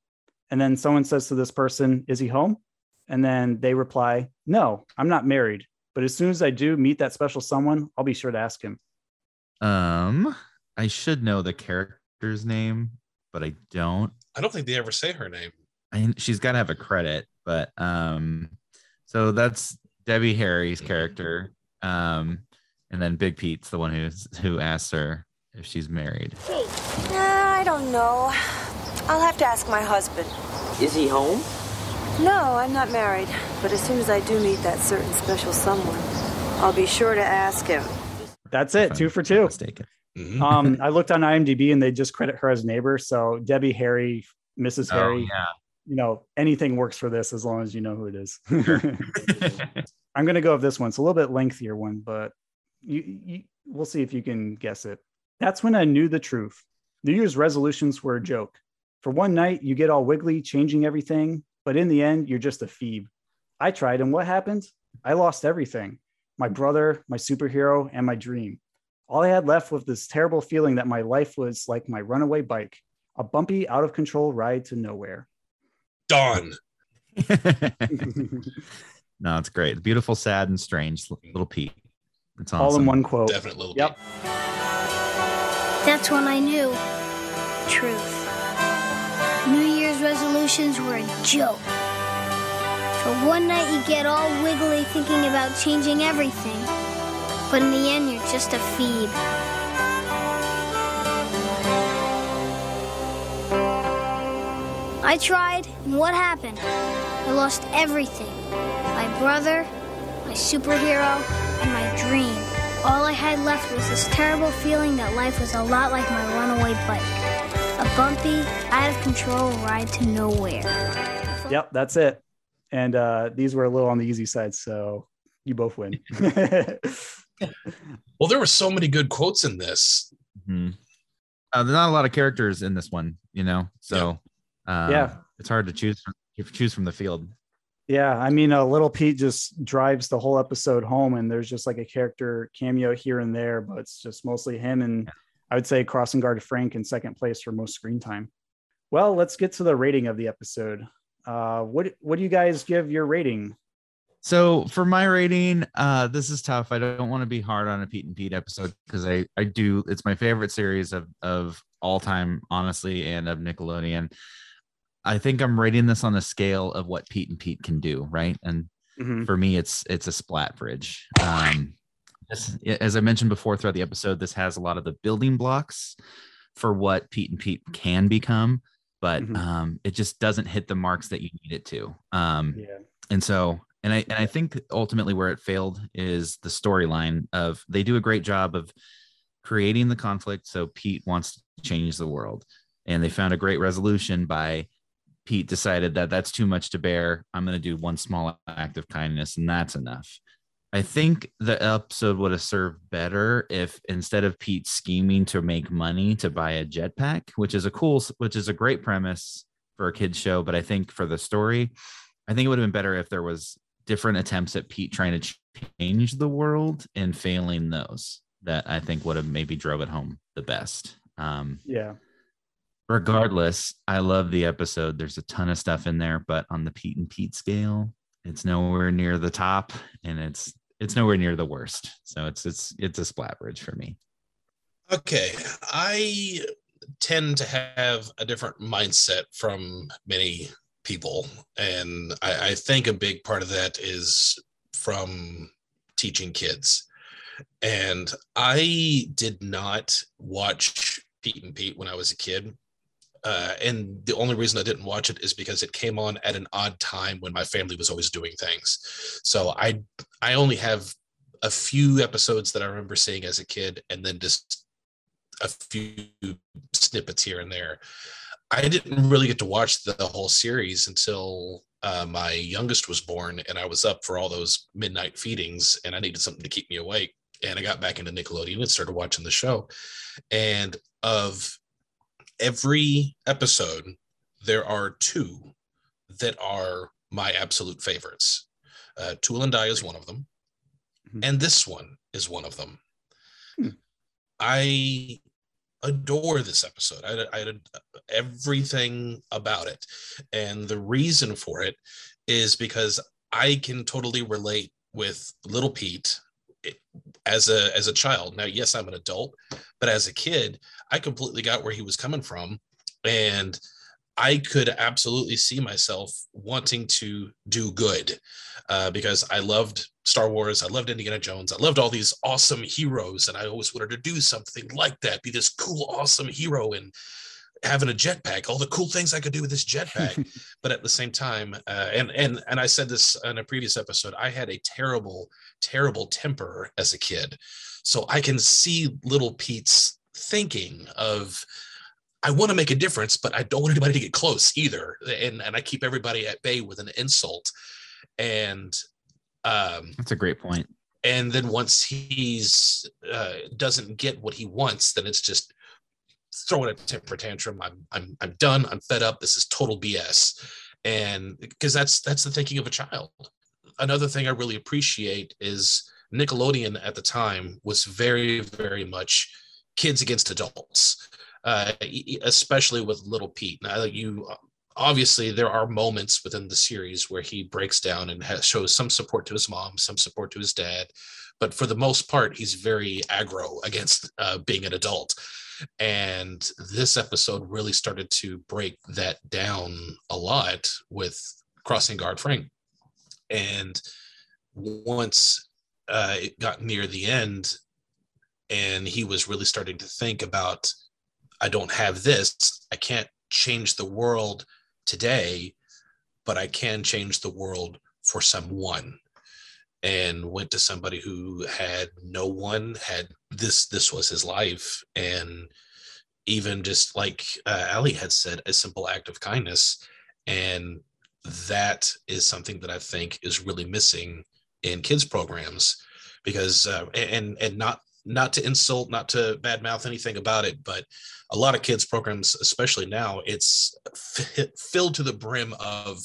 And then someone says to this person, Is he home? And then they reply, No, I'm not married. But as soon as I do meet that special someone, I'll be sure to ask him. Um, I should know the character's name, but I don't. I don't think they ever say her name. I mean, she's got to have a credit, but um, so that's Debbie Harry's character. Um, and then Big Pete's the one who's who asks her if she's married. Uh, I don't know. I'll have to ask my husband. Is he home? No, I'm not married. But as soon as I do meet that certain special someone, I'll be sure to ask him. That's it. Two for two. Mistaken. Mhm. Um, I looked on IMDb and they just credit her as neighbor. So Debbie Harry, Mrs. Oh Harry. yeah, you know, anything works for this as long as you know who it is. (laughs) (laughs) I'm going to go with this one. It's a little bit lengthier one, but you, you, we'll see if you can guess it. That's when I knew the truth. New Year's resolutions were a joke. For one night, you get all wiggly, changing everything, but in the end, you're just a phoebe. I tried, and what happened? I lost everything my brother, my superhero, and my dream. All I had left was this terrible feeling that my life was like my runaway bike, a bumpy, out of control ride to nowhere. Done. (laughs) (laughs) no, it's great. Beautiful, sad, and strange. Little Pete. It's awesome. All in one quote. Definite little Yep. That's when I knew. Truth. New Year's resolutions were a joke. For one night you get all wiggly thinking about changing everything. But in the end, you're just a phoebe. I tried, and what happened? I lost everything my brother, my superhero, and my dream. All I had left was this terrible feeling that life was a lot like my runaway bike a bumpy, out of control ride to nowhere. Yep, that's it. And uh, these were a little on the easy side, so you both win. (laughs) Well, there were so many good quotes in this. Mhm. Uh, there's not a lot of characters in this one, you know, so uh, Yeah. it's hard to choose from, choose from the field. Yeah, I mean, uh, little Pete just drives the whole episode home, and there's just like a character cameo here and there, but it's just mostly him. And I would say crossing guard Frank in second place for most screen time. Well, let's get to the rating of the episode. Uh, what what do you guys give your rating? So for my rating, uh, this is tough. I don't want to be hard on a Pete and Pete episode because I I do. It's my favorite series of of all time, honestly, and of Nickelodeon. I think I'm rating this on a scale of what Pete and Pete can do, right? And Mhm. for me, it's it's a splat bridge. Um, this, as I mentioned before throughout the episode, this has a lot of the building blocks for what Pete and Pete can become, but Mhm. um, it just doesn't hit the marks that you need it to. Um, Yeah. and so and i and i think ultimately where it failed is the storyline of they do a great job of creating the conflict so pete wants to change the world and they found a great resolution by pete decided that that's too much to bear i'm going to do one small act of kindness and that's enough i think the episode would have served better if instead of pete scheming to make money to buy a jetpack which is a cool which is a great premise for a kids show but i think for the story I think it would have been better if there was different attempts at Pete trying to change the world and failing those. That I think would have maybe drove it home the best. Um, Yeah. Regardless, I love the episode. There's a ton of stuff in there, but on the Pete and Pete scale, it's nowhere near the top, and it's it's nowhere near the worst. So it's it's it's a splat bridge for me. Okay, I tend to have a different mindset from many people, and I, I think a big part of that is from teaching kids. And I did not watch Pete and Pete when I was a kid. Uh, and the only reason I didn't watch it is because it came on at an odd time when my family was always doing things. So I I only have a few episodes that I remember seeing as a kid, and then just a few snippets here and there. I didn't really get to watch the whole series until uh, my youngest was born, and I was up for all those midnight feedings, and I needed something to keep me awake. And I got back into Nickelodeon and started watching the show. And of every episode, there are two that are my absolute favorites. Uh, Tool and Die is one of them, and this one is one of them. I adore this episode. I, I everything about it, and the reason for it is because I can totally relate with Little Pete as a as a child. Now, yes, I'm an adult, but as a kid, I completely got where he was coming from, and I could absolutely see myself wanting to do good uh, because I loved Star Wars. I loved Indiana Jones. I loved all these awesome heroes. And I always wanted to do something like that, be this cool, awesome hero and having a jetpack, all the cool things I could do with this jetpack. (laughs) but at the same time, uh, and, and, and I said this in a previous episode, I had a terrible, terrible temper as a kid. So I can see little Pete's thinking of, I want to make a difference, but I don't want anybody to get close either. And and I keep everybody at bay with an insult. And um That's a great point. and then once he's uh, doesn't get what he wants then it's just throwing a temper tantrum i'm i'm i'm done i'm fed up this is total bs and because that's that's the thinking of a child another thing i really appreciate is nickelodeon at the time was very very much kids against adults uh, especially with little pete. Now you obviously there are moments within the series where he breaks down and has, shows some support to his mom some support to his dad but for the most part he's very aggro against uh, being an adult. And this episode really started to break that down a lot with crossing guard frank. And once uh, it got near the end and he was really starting to think about i don't have this. I can't change the world today but i can change the world for someone. And went to somebody who had no one had this this was his life. And even just like uh, ali had said a simple act of kindness. And that is something that i think is really missing in kids programs because uh, and and not not to insult not to badmouth anything about it but a lot of kids programs especially now it's f- filled to the brim of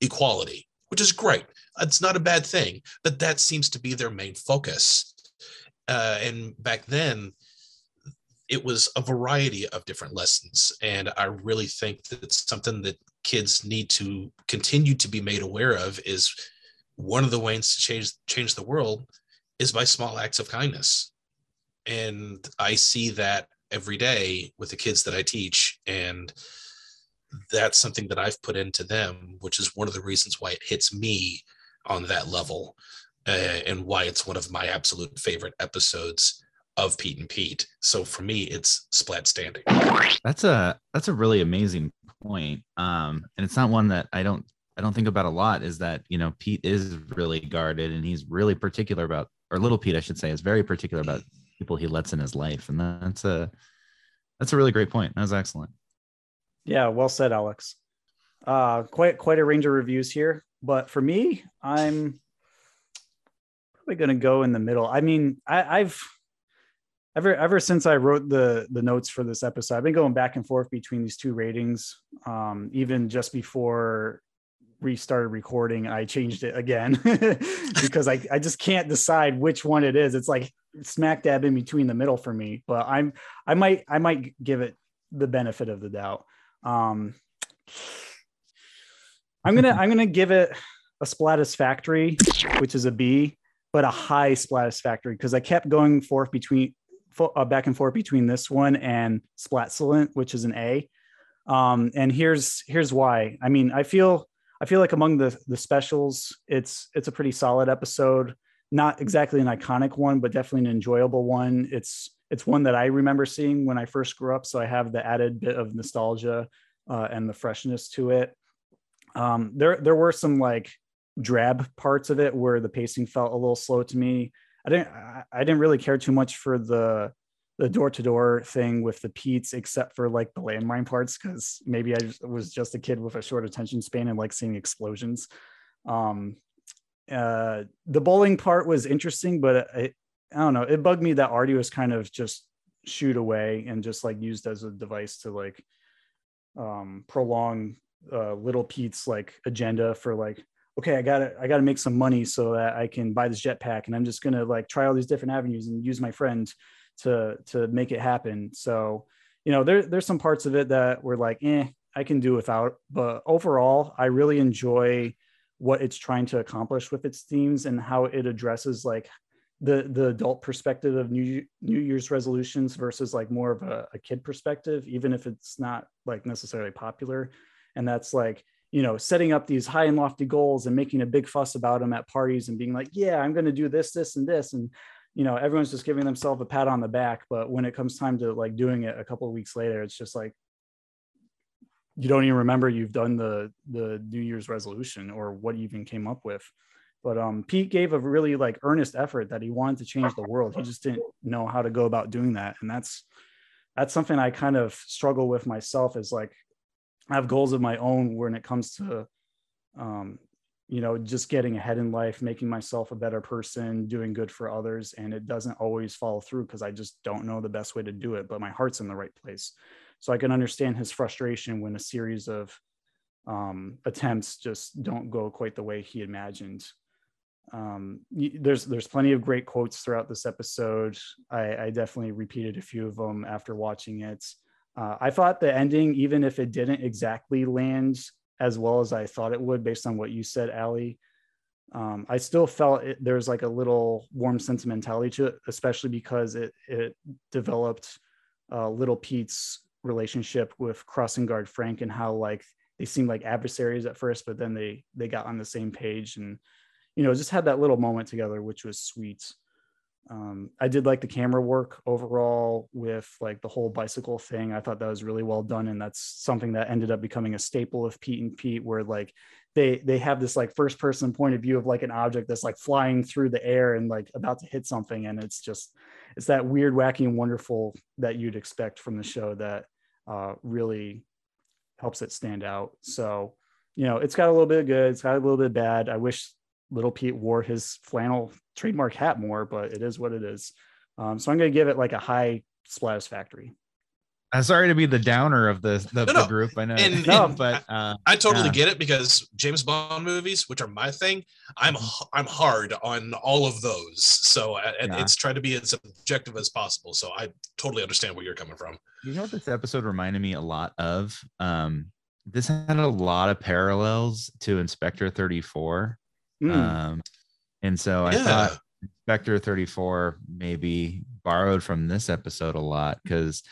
equality which is great. It's not a bad thing but that seems to be their main focus. Uh, and back then it was a variety of different lessons and i really think that it's something that kids need to continue to be made aware of is one of the ways to change change the world is by small acts of kindness and i see that every day with the kids that i teach and that's something that i've put into them which is one of the reasons why it hits me on that level uh, and why it's one of my absolute favorite episodes of pete and pete so for me it's splat standing That's a that's a really amazing point. Um, and it's not one that I don't I don't think about a lot. Is that you know Pete is really guarded and he's really particular about, or little Pete I should say, is very particular about people he lets in his life, and that's a that's a really great point. That was excellent. Yeah, well said, Alex. Uh, quite quite a range of reviews here, but for me, I'm probably going to go in the middle. I mean, I, I've ever ever since I wrote the the notes for this episode, I've been going back and forth between these two ratings. Um, even just before we started recording, I changed it again (laughs) because I I just can't decide which one it is. It's like smack dab in between the middle for me. But I'm I might I might give it the benefit of the doubt. Um, I'm gonna I'm gonna give it a Splatisfactory, which is a B, but a high Splatisfactory because I kept going forth between uh, back and forth between this one and Splatsilent, which is an A. Um, and here's here's why. I mean, I feel I feel like among the the specials, it's it's a pretty solid episode. Not exactly an iconic one, but definitely an enjoyable one. It's it's one that I remember seeing when I first grew up, so I have the added bit of nostalgia uh, and the freshness to it. Um, there there were some like drab parts of it where the pacing felt a little slow to me. I didn't I, didn't really care too much for the the door to door thing with the Pete's, except for like the landmine parts, because maybe I was just a kid with a short attention span and like seeing explosions. Um, uh, the bowling part was interesting, but it, I don't know. It bugged me that Artie was kind of just shoot away and just like used as a device to like um prolong uh little Pete's like agenda for like okay I gotta I gotta make some money so that I can buy this jetpack and I'm just gonna like try all these different avenues and use my friend to to make it happen. So you know there there's some parts of it that were like eh I can do without but overall I really enjoy what it's trying to accomplish with its themes and how it addresses like the the adult perspective of new new year's resolutions versus like more of a, a kid perspective even if it's not like necessarily popular. And that's like you know setting up these high and lofty goals and making a big fuss about them at parties and being like yeah i'm going to do this this and this and you know everyone's just giving themselves a pat on the back but when it comes time to like doing it a couple of weeks later it's just like you don't even remember you've done the the new year's resolution or what you even came up with. But um pete gave a really like earnest effort that he wanted to change the world. He just didn't know how to go about doing that. And that's that's something I kind of struggle with myself is like I have goals of my own when it comes to um, you know, just getting ahead in life, making myself a better person, doing good for others. And it doesn't always follow through because I just don't know the best way to do it, but my heart's in the right place. So I can understand his frustration when a series of um, attempts just don't go quite the way he imagined. Um, there's there's plenty of great quotes throughout this episode. I, I definitely repeated a few of them after watching it. Uh, I thought the ending, even if it didn't exactly land as well as I thought it would, based on what you said, Allie. Um, I still felt it, there's like a little warm sentimentality to it, especially because it it developed uh, Little Pete's relationship with crossing guard Frank and how like they seemed like adversaries at first, but then they they got on the same page and you know just had that little moment together, which was sweet. Um, I did like the camera work overall with like the whole bicycle thing. I thought that was really well done, and that's something that ended up becoming a staple of Pete and Pete, where like they they have this like first person point of view of like an object that's like flying through the air and like about to hit something, and it's just it's that weird, wacky, and wonderful that you'd expect from the show that uh, really helps it stand out. So you know, it's got a little bit of good, it's got a little bit bad. I wish little Pete wore his flannel trademark hat more, but it is what it is. Um, so I'm going to give it like a high satisfactory. I'm sorry to be the downer of the the, No, the group. I know, And- no, (laughs) and but uh, I totally yeah. get it because James Bond movies, which are my thing, I'm h- I'm hard on all of those. So I, and Yeah. it's trying to be as objective as possible. So I totally understand where you're coming from. You know what this episode reminded me a lot of? Um, this had a lot of parallels to Inspector 34. Mm. Um, and so I thought Inspector 34 maybe borrowed from this episode a lot because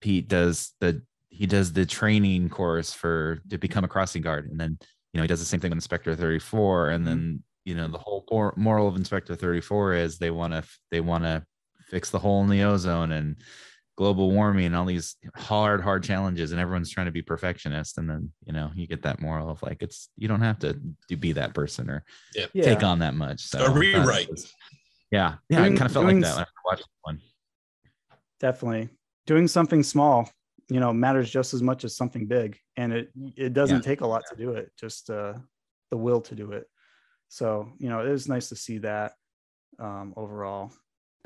Pete does the he does the training course for to become a crossing guard, and then you know he does the same thing with Inspector 34, and mm-hmm. then you know the whole mor- moral of Inspector 34 is they want to they want to fix the hole in the ozone and global warming and all these hard hard challenges and everyone's trying to be perfectionist and then you know you get that moral of like it's you don't have to do, be that person or Yeah. take on that much so A I thought it rewrite. was- yeah yeah Doing- i kind of felt doing like that s- when i watched one Definitely doing something small, you know, matters just as much as something big. And it, it doesn't Yeah. take a lot to do it, just uh, the will to do it. So, you know, it was nice to see that um, overall.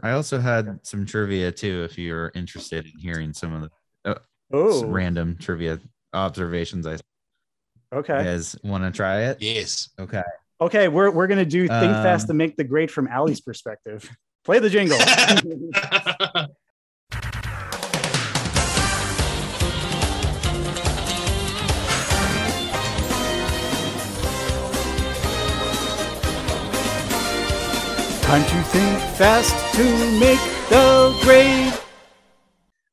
I also had some trivia too if you're interested in hearing some of the uh, Oh, some random trivia observations i you okay. guys want to try it Yes. okay Okay. We're, we're going to do think fast Um, to make the grade from Ali's perspective. Play the jingle. (laughs) (laughs) (laughs) Time to think fast to make the grade.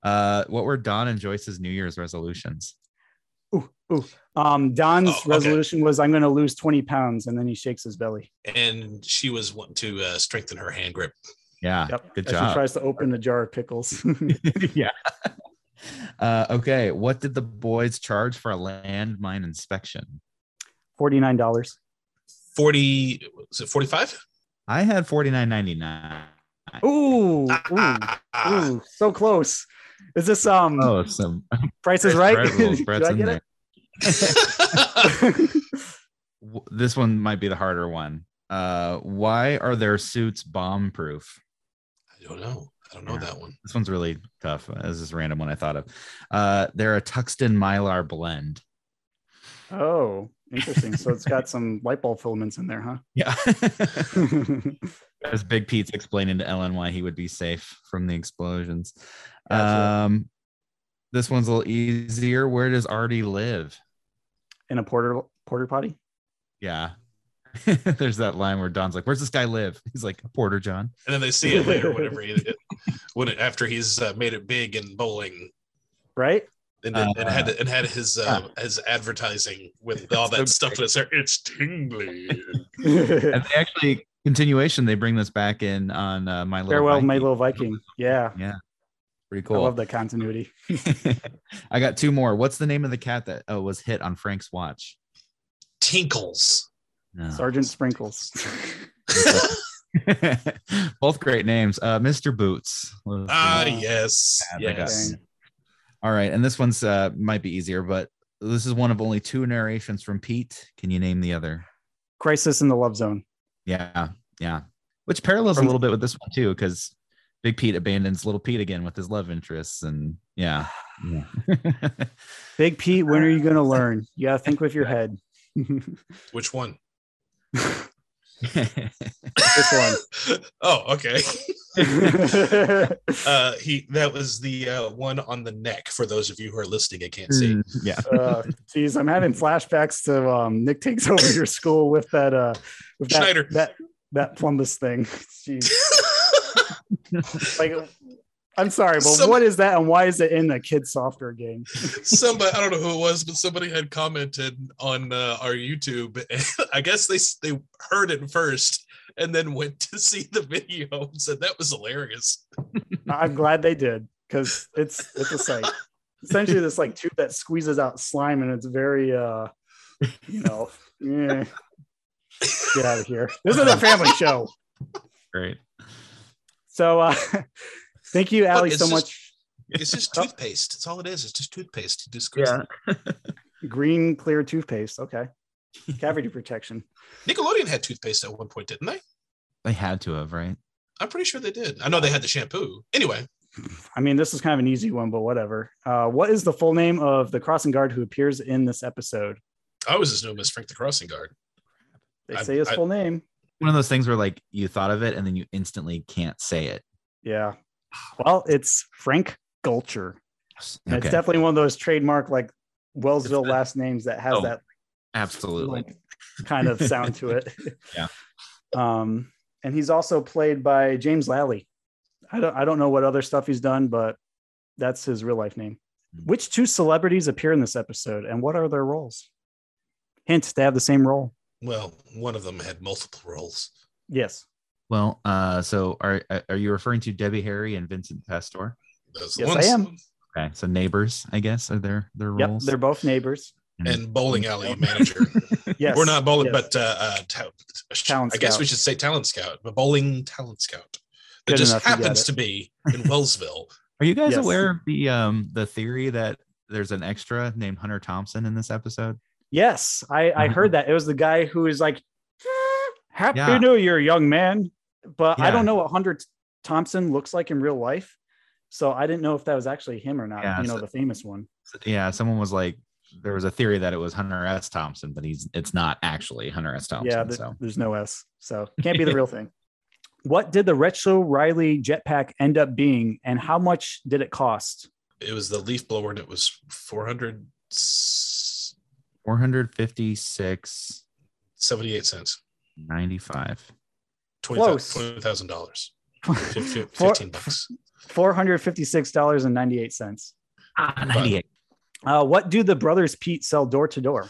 uh what were don and joyce's new year's resolutions Ooh, ooh. Um, Don's Oh, okay. resolution was I'm going to lose 20 pounds, and then he shakes his belly. and she was wanting to uh, strengthen her hand grip. yeah Yep. good As She tries to open a jar of pickles. (laughs) (laughs) yeah. Uh, okay. What did the boys charge for a landmine inspection? Forty-nine dollars. 40, is it 45? I had forty nine ninety nine. Ooh, (laughs) ooh, ooh, so close. Is this um Oh, some Price is Right? Right, (laughs) Brett's I get it? (laughs) This one might be the harder one. Uh, why are their suits bomb proof? I don't know. I don't know Yeah. that one. This one's really tough. This is a random one I thought of. Uh, they're a Tuxton Mylar blend. Oh, interesting. So it's got (laughs) some light bulb filaments in there, huh? Yeah. (laughs) As Big Pete's explaining to Ellen why he would be safe from the explosions. Gotcha. Um, this one's a little easier. Where does Artie live? In a porter porter potty. Yeah. (laughs) There's that line where Don's like, "Where's this guy live?" He's like, "Porter John." And then they see it later, whenever he, when it, after he's uh, made it big in bowling, Right? And, then and had Uh, and had his uh, his advertising with (laughs) all that so stuff that's there. It's tingly. (laughs) And they actually continuation. They bring this back in on uh, my little Farewell, my Viking. little Viking. Yeah. Yeah, pretty cool. I love that continuity. (laughs) I got two more. What's the name of the cat that uh, was hit on Frank's watch? Tinkles. No. Sergeant Sprinkles. Both great names. Uh, Mr. Boots. Ah, one. yes, Yeah, they got- yes. Dang. All right, and this one's uh might be easier, but this is one of only two narrations from Pete. Can you name the other? Crisis in the Love Zone. Yeah, yeah. Which parallels a little bit with this one too, because Big Pete abandons Little Pete again with his love interests, and yeah, yeah. Big Pete, when are you going to learn? You got to think with your (laughs) head. (laughs) Which one? (laughs) this one. (laughs) Oh, okay. (laughs) uh, he that was the uh, one on the neck. For those of you who are listening and can't see. Mm, yeah. Uh, geez, I'm having flashbacks to um, Nick takes over your school with that uh, with that, Schneider. that that plumbus thing. Jeez. (laughs) like, I'm sorry, but Some- what is that, and why is it in a kid software game? (laughs) somebody I don't know who it was, but somebody had commented on uh, our YouTube. And (laughs) I guess they they heard it first and then went to (laughs) see the video and said that was hilarious. I'm glad they did because it's it's a sight. Essentially, this like tube that squeezes out slime, and it's very uh, you know, yeah. Get out of here. This is a family show. Great. So, uh, thank you, Ali, so just- much. It's just toothpaste. That's all it is. It's just toothpaste. Just yeah. (laughs) Green clear toothpaste. Okay, cavity (laughs) protection. Nickelodeon had toothpaste at one point, didn't they? They had to have, right? I'm pretty sure they did. I know they had the shampoo. Anyway, I mean, this is kind of an easy one, but whatever. Uh, what is the full name of the crossing guard who appears in this episode? I was just known as Frank the Crossing Guard. They I- say his I- full name. One of those things where like you thought of it and then you instantly can't say it. Yeah. Well, it's Frank Gulcher. Okay. It's definitely one of those trademark like Wellsville last names that has Oh, that Absolutely. like, kind of sound to it. (laughs) Yeah. Um, and he's also played by James Lally. I don't I don't know what other stuff he's done, but that's his real life name. Hmm. Which two celebrities appear in this episode, and what are their roles? Hint: They have the same role. Well, one of them had multiple roles. Yes. Well, uh, so are are you referring to Debbie Harry and Vincent Pastore? Yes, ones. I am. Okay, so neighbors, I guess, are their their Yep. roles. They're both neighbors. And bowling alley manager. (laughs) yes, we're not bowling, yes. but uh, uh, ta- Talent I guess we should say talent scout, but bowling talent scout. That Good just enough, you got happens it. to be in Wellsville. Are you guys Yes. aware of the um the theory that there's an extra named Hunter Thompson in this episode? Yes, I, I Mhm. heard that. It was the guy who is like, Happy Yeah. New Year, young man. But I don't know what Hunter Thompson looks like in real life. So I didn't know if that was actually him or not. Yeah, you know, so- the famous one. Yeah, someone was like, there was a theory that it was Hunter S. Thompson, but he's it's not actually Hunter S. Thompson. yeah, th- so there's no S. So (laughs) can't be the real thing. What did the Retro Riley jetpack end up being, and how much did it cost? It was the leaf blower, and it was 400 456 78 cents. 95. Close. $20,000. dollars (laughs) 15 bucks. Four hundred fifty-six dollars and ninety-eight cents. Ah, 98. Uh, what do the brothers Pete sell door to door?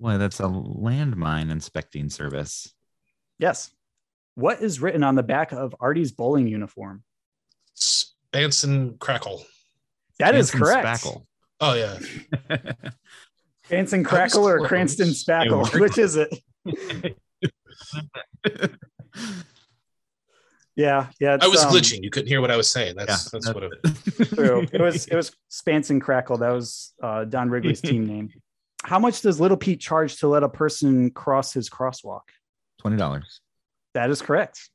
Boy, that's a landmine inspecting service. Yes. What is written on the back of Artie's bowling uniform? Spanson Crackle. That is Hanson correct. Spackle. Oh, yeah. (laughs) Cranston Crackle or. Cranston Spackle? Which is it? (laughs) Yeah, yeah. I was um, glitching. You couldn't hear what I was saying. That's Yeah, that's what it (laughs) True. It (laughs) was it was Spanson Crackle. That was uh, Don Wrigley's team (laughs) name. How much does Little Pete charge to let a person cross his crosswalk? $20. That is correct.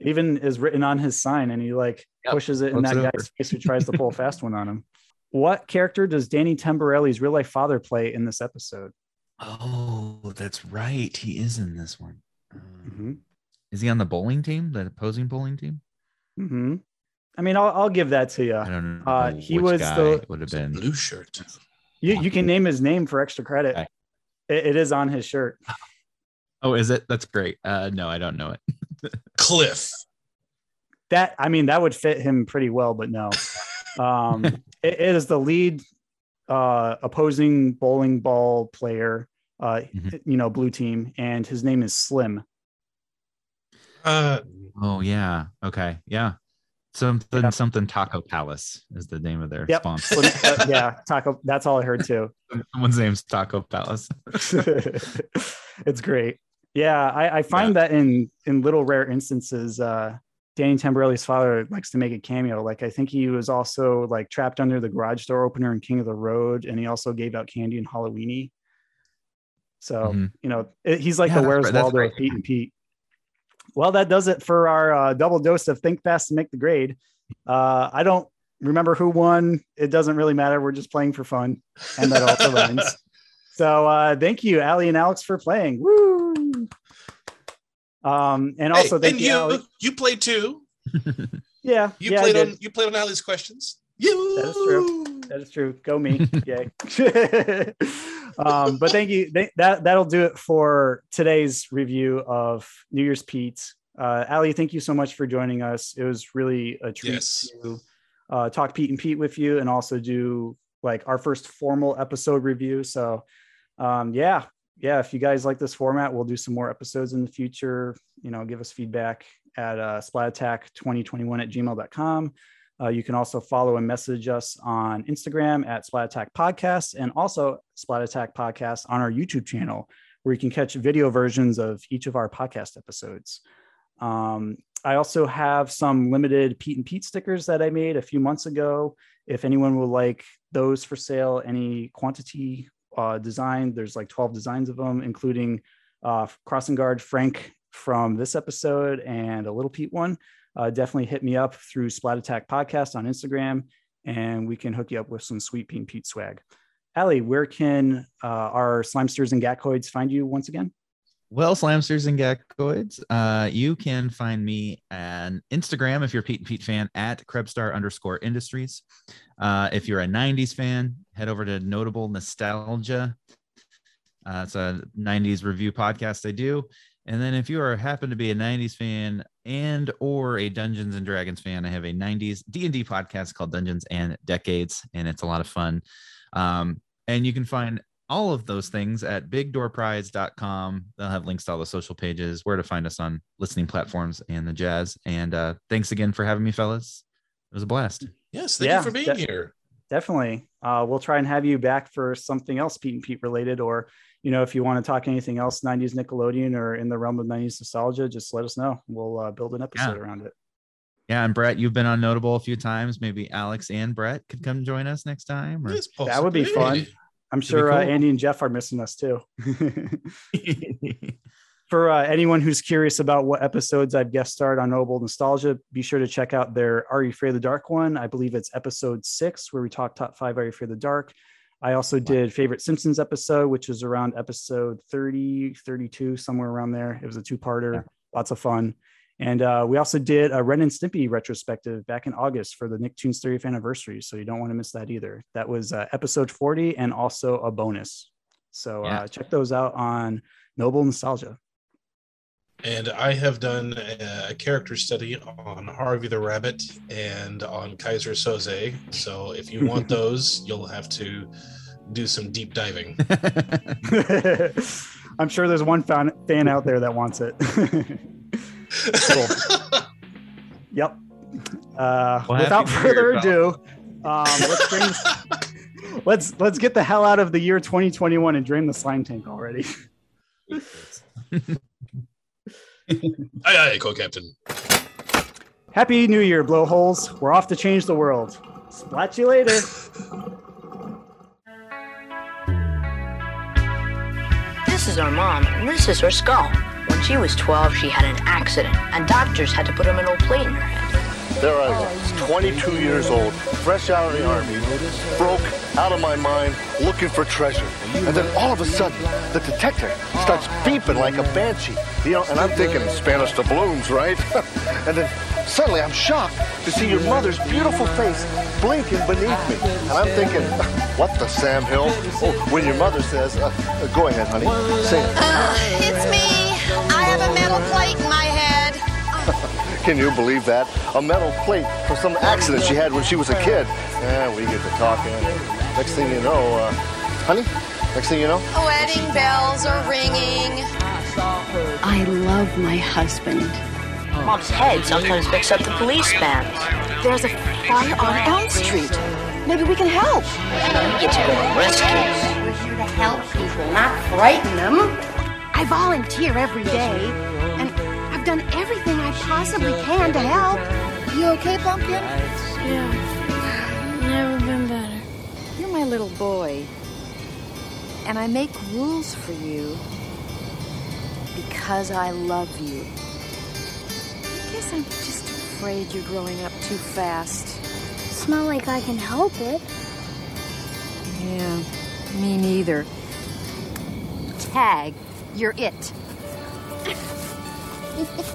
Even is written on his sign, and he like Yep, pushes it in flips that it guy's over. face who tries to pull a fast one on him. What character does Danny Tamborelli's real life father play in this episode? Oh, that's right. He is in this one. Mm-hmm. Is he on the bowling team, the opposing bowling team? hmm I mean, I'll, I'll give that to you. I don't know. Uh, he which was guy the would have been. blue shirt. you, you can name his name for extra credit. Okay. It, it is on his shirt. (laughs) Oh, is it? That's great. Uh, no, I don't know it. (laughs) Cliff. That I mean, that would fit him pretty well, but no. (laughs) Um, it- it is the lead uh, opposing bowling ball player, uh, Mhm. you know, blue team, and his name is Slim. Uh, Oh yeah. Okay. Yeah. Something Yeah. something Taco Palace is the name of their Yep. sponsor. Uh, yeah, Taco. That's all I heard too. (laughs) Someone's name's Taco Palace. (laughs) (laughs) it's great. Yeah, I, I find that in in little rare instances, uh, Danny Tamborelli's father likes to make a cameo. Like I think he was also like trapped under the garage door opener in King of the Road, and he also gave out candy in Halloweeny. So Mhm. you know it- he's like Yeah, the Where's Waldo right. of Pete and Pete. Well, that does it for our uh, double dose of Think Fast to Make the Grade. Uh, I don't remember who won. It doesn't really matter. We're just playing for fun, and that also (laughs) rhymes. So uh, thank you, Ali and Alex, for playing. Woo! Um, and Hey, also thank and you, you Ali. you played too. (laughs) Yeah, You yeah, played on you played on Ali's questions. You That is true. That is true. Go me. (laughs) Yay. Um, but thank you. Th- that that'll do it for today's review of New Year's Pete. Uh, Ali, thank you so much for joining us. It was really a treat Yes. to uh, talk Pete and Pete with you, and also do like our first formal episode review. So, um, yeah, yeah. If you guys like this format, we'll do some more episodes in the future. You know, give us feedback at uh, splatattack2021 at gmail.com. Uh, you can also follow and message us on Instagram at Splat Attack Podcast and also Splat Attack Podcast on our YouTube channel, where you can catch video versions of each of our podcast episodes. Um, I also have some limited Pete and Pete stickers that I made a few months ago. If anyone would like those for sale, any quantity uh, design, there's like 12 designs of them, including uh, Crossing Guard Frank from this episode and a Little Pete one uh, definitely hit me up through Splat Attack Podcast on Instagram, and we can hook you up with some sweet Pete Pete swag. Allie, where can uh, our slimesters and gackoids find you once again? Well, Slamsters and Gackoids, uh, you can find me on Instagram if you're a Pete and Pete fan at Krebstar underscore industries. Uh, if you're a 90s fan, head over to Notable Nostalgia. Uh, it's a 90s review podcast I do. And then if you are happen to be a 90s fan and or a Dungeons and Dragons fan, I have a 90s D&D podcast called Dungeons and Decades, and it's a lot of fun. Um, and you can find all of those things at bigdoorprize.com. They'll have links to all the social pages, where to find us on listening platforms and the jazz. And uh, thanks again for having me, fellas. It was a blast. Yes, thank Yeah, you for being de- here. Definitely. Uh, we'll try and have you back for something else Pete and Pete related, or you know, if you want to talk anything else 90s Nickelodeon or in the realm of 90s nostalgia, just let us know. We'll uh, build an episode Yeah. around it. Yeah, and Brett, you've been on Notable a few times. Maybe Alex and Brett could come join us next time. Or... That would be fun. I'm That'd be sure uh. Andy and Jeff are missing us too. (laughs) (laughs) For uh, anyone who's curious about what episodes I've guest starred on Noble Nostalgia, be sure to check out their Are You Afraid of the Dark one. I believe it's episode six, where we talk top five Are You Afraid of the Dark. I also did favorite Simpsons episode, which was around episode 30, 32, somewhere around there. It was a two parter, lots of fun. And uh, we also did a Ren and Stimpy retrospective back in August for the Nicktoons 30th anniversary. So you don't want to miss that either. That was uh, episode 40 and also a bonus. So Yeah. uh, check those out on Noble Nostalgia. And I have done a, a character study on Harvey the Rabbit and on Keyser Söze. So if you want (laughs) those, you'll have to do some deep diving. (laughs) (laughs) I'm sure there's one fan, fan out there that wants it. cool. Yep. Uh, Well, without further ado, um, let's bring let's let's get the hell out of the year 2021 and drain the slime tank already. Aye, aye, co-captain. Happy New Year, blowholes! We're off to change the world. Splat you later. This is our mom, and this is her skull. When she was 12, she had an accident, and doctors had to put a metal plate in her head. There I was, 22 years old, fresh out of the army, broke, out of my mind, looking for treasure. And then all of a sudden, the detector starts beeping like a banshee. You know, and I'm thinking Spanish doubloons, right? (laughs) and then suddenly I'm shocked to see your mother's beautiful face blinking beneath me. And I'm thinking, (laughs) what the Sam Hill? Oh, when your mother says, uh, go ahead, honey, say it. Uh, it's me. I have a metal plate. Can you believe that? A metal plate for some accident she had when she was a kid. Yeah, we get to talking. Next thing you know, uh, honey, next thing you know, Wedding bells are ringing. I love my husband. Mom's head sometimes picks up the police band. There's a fire on Elm Street. Maybe we can help. We get to go on rescues. We're here to help people, not frighten them. I volunteer every day, and I've done everything I possibly can to help. You okay, Pumpkin? Yeah. Never been better. You're my little boy. And I make rules for you because I love you. I guess I'm just afraid you're growing up too fast. It's not like I can help it. Yeah, me neither. Tag, you're it.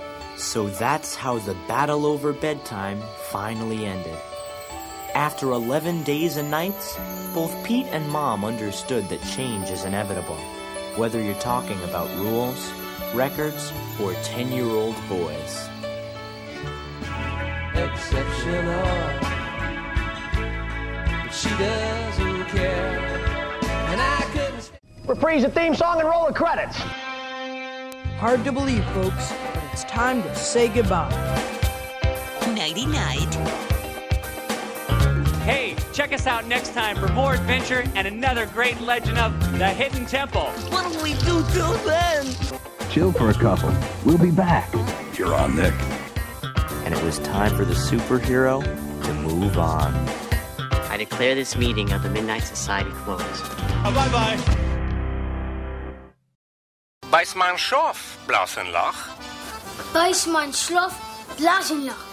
(laughs) So that's how the battle over bedtime finally ended. After 11 days and nights, both Pete and Mom understood that change is inevitable, whether you're talking about rules, records, or 10 year old boys. exceptional. But she doesn't care. And I couldn't. Reprise the theme song and roll the credits. Hard to believe, folks, but it's time to say goodbye. Nighty night. Hey, check us out next time for more adventure and another great legend of the Hidden Temple. What'll we do till then? Chill for a couple. We'll be back. You're on, Nick. And it was time for the superhero to move on. I declare this meeting of the Midnight Society closed. bye bye. Beiß mal Schorf, Blasenlach. Beiß mein Schloff, Blasenlach.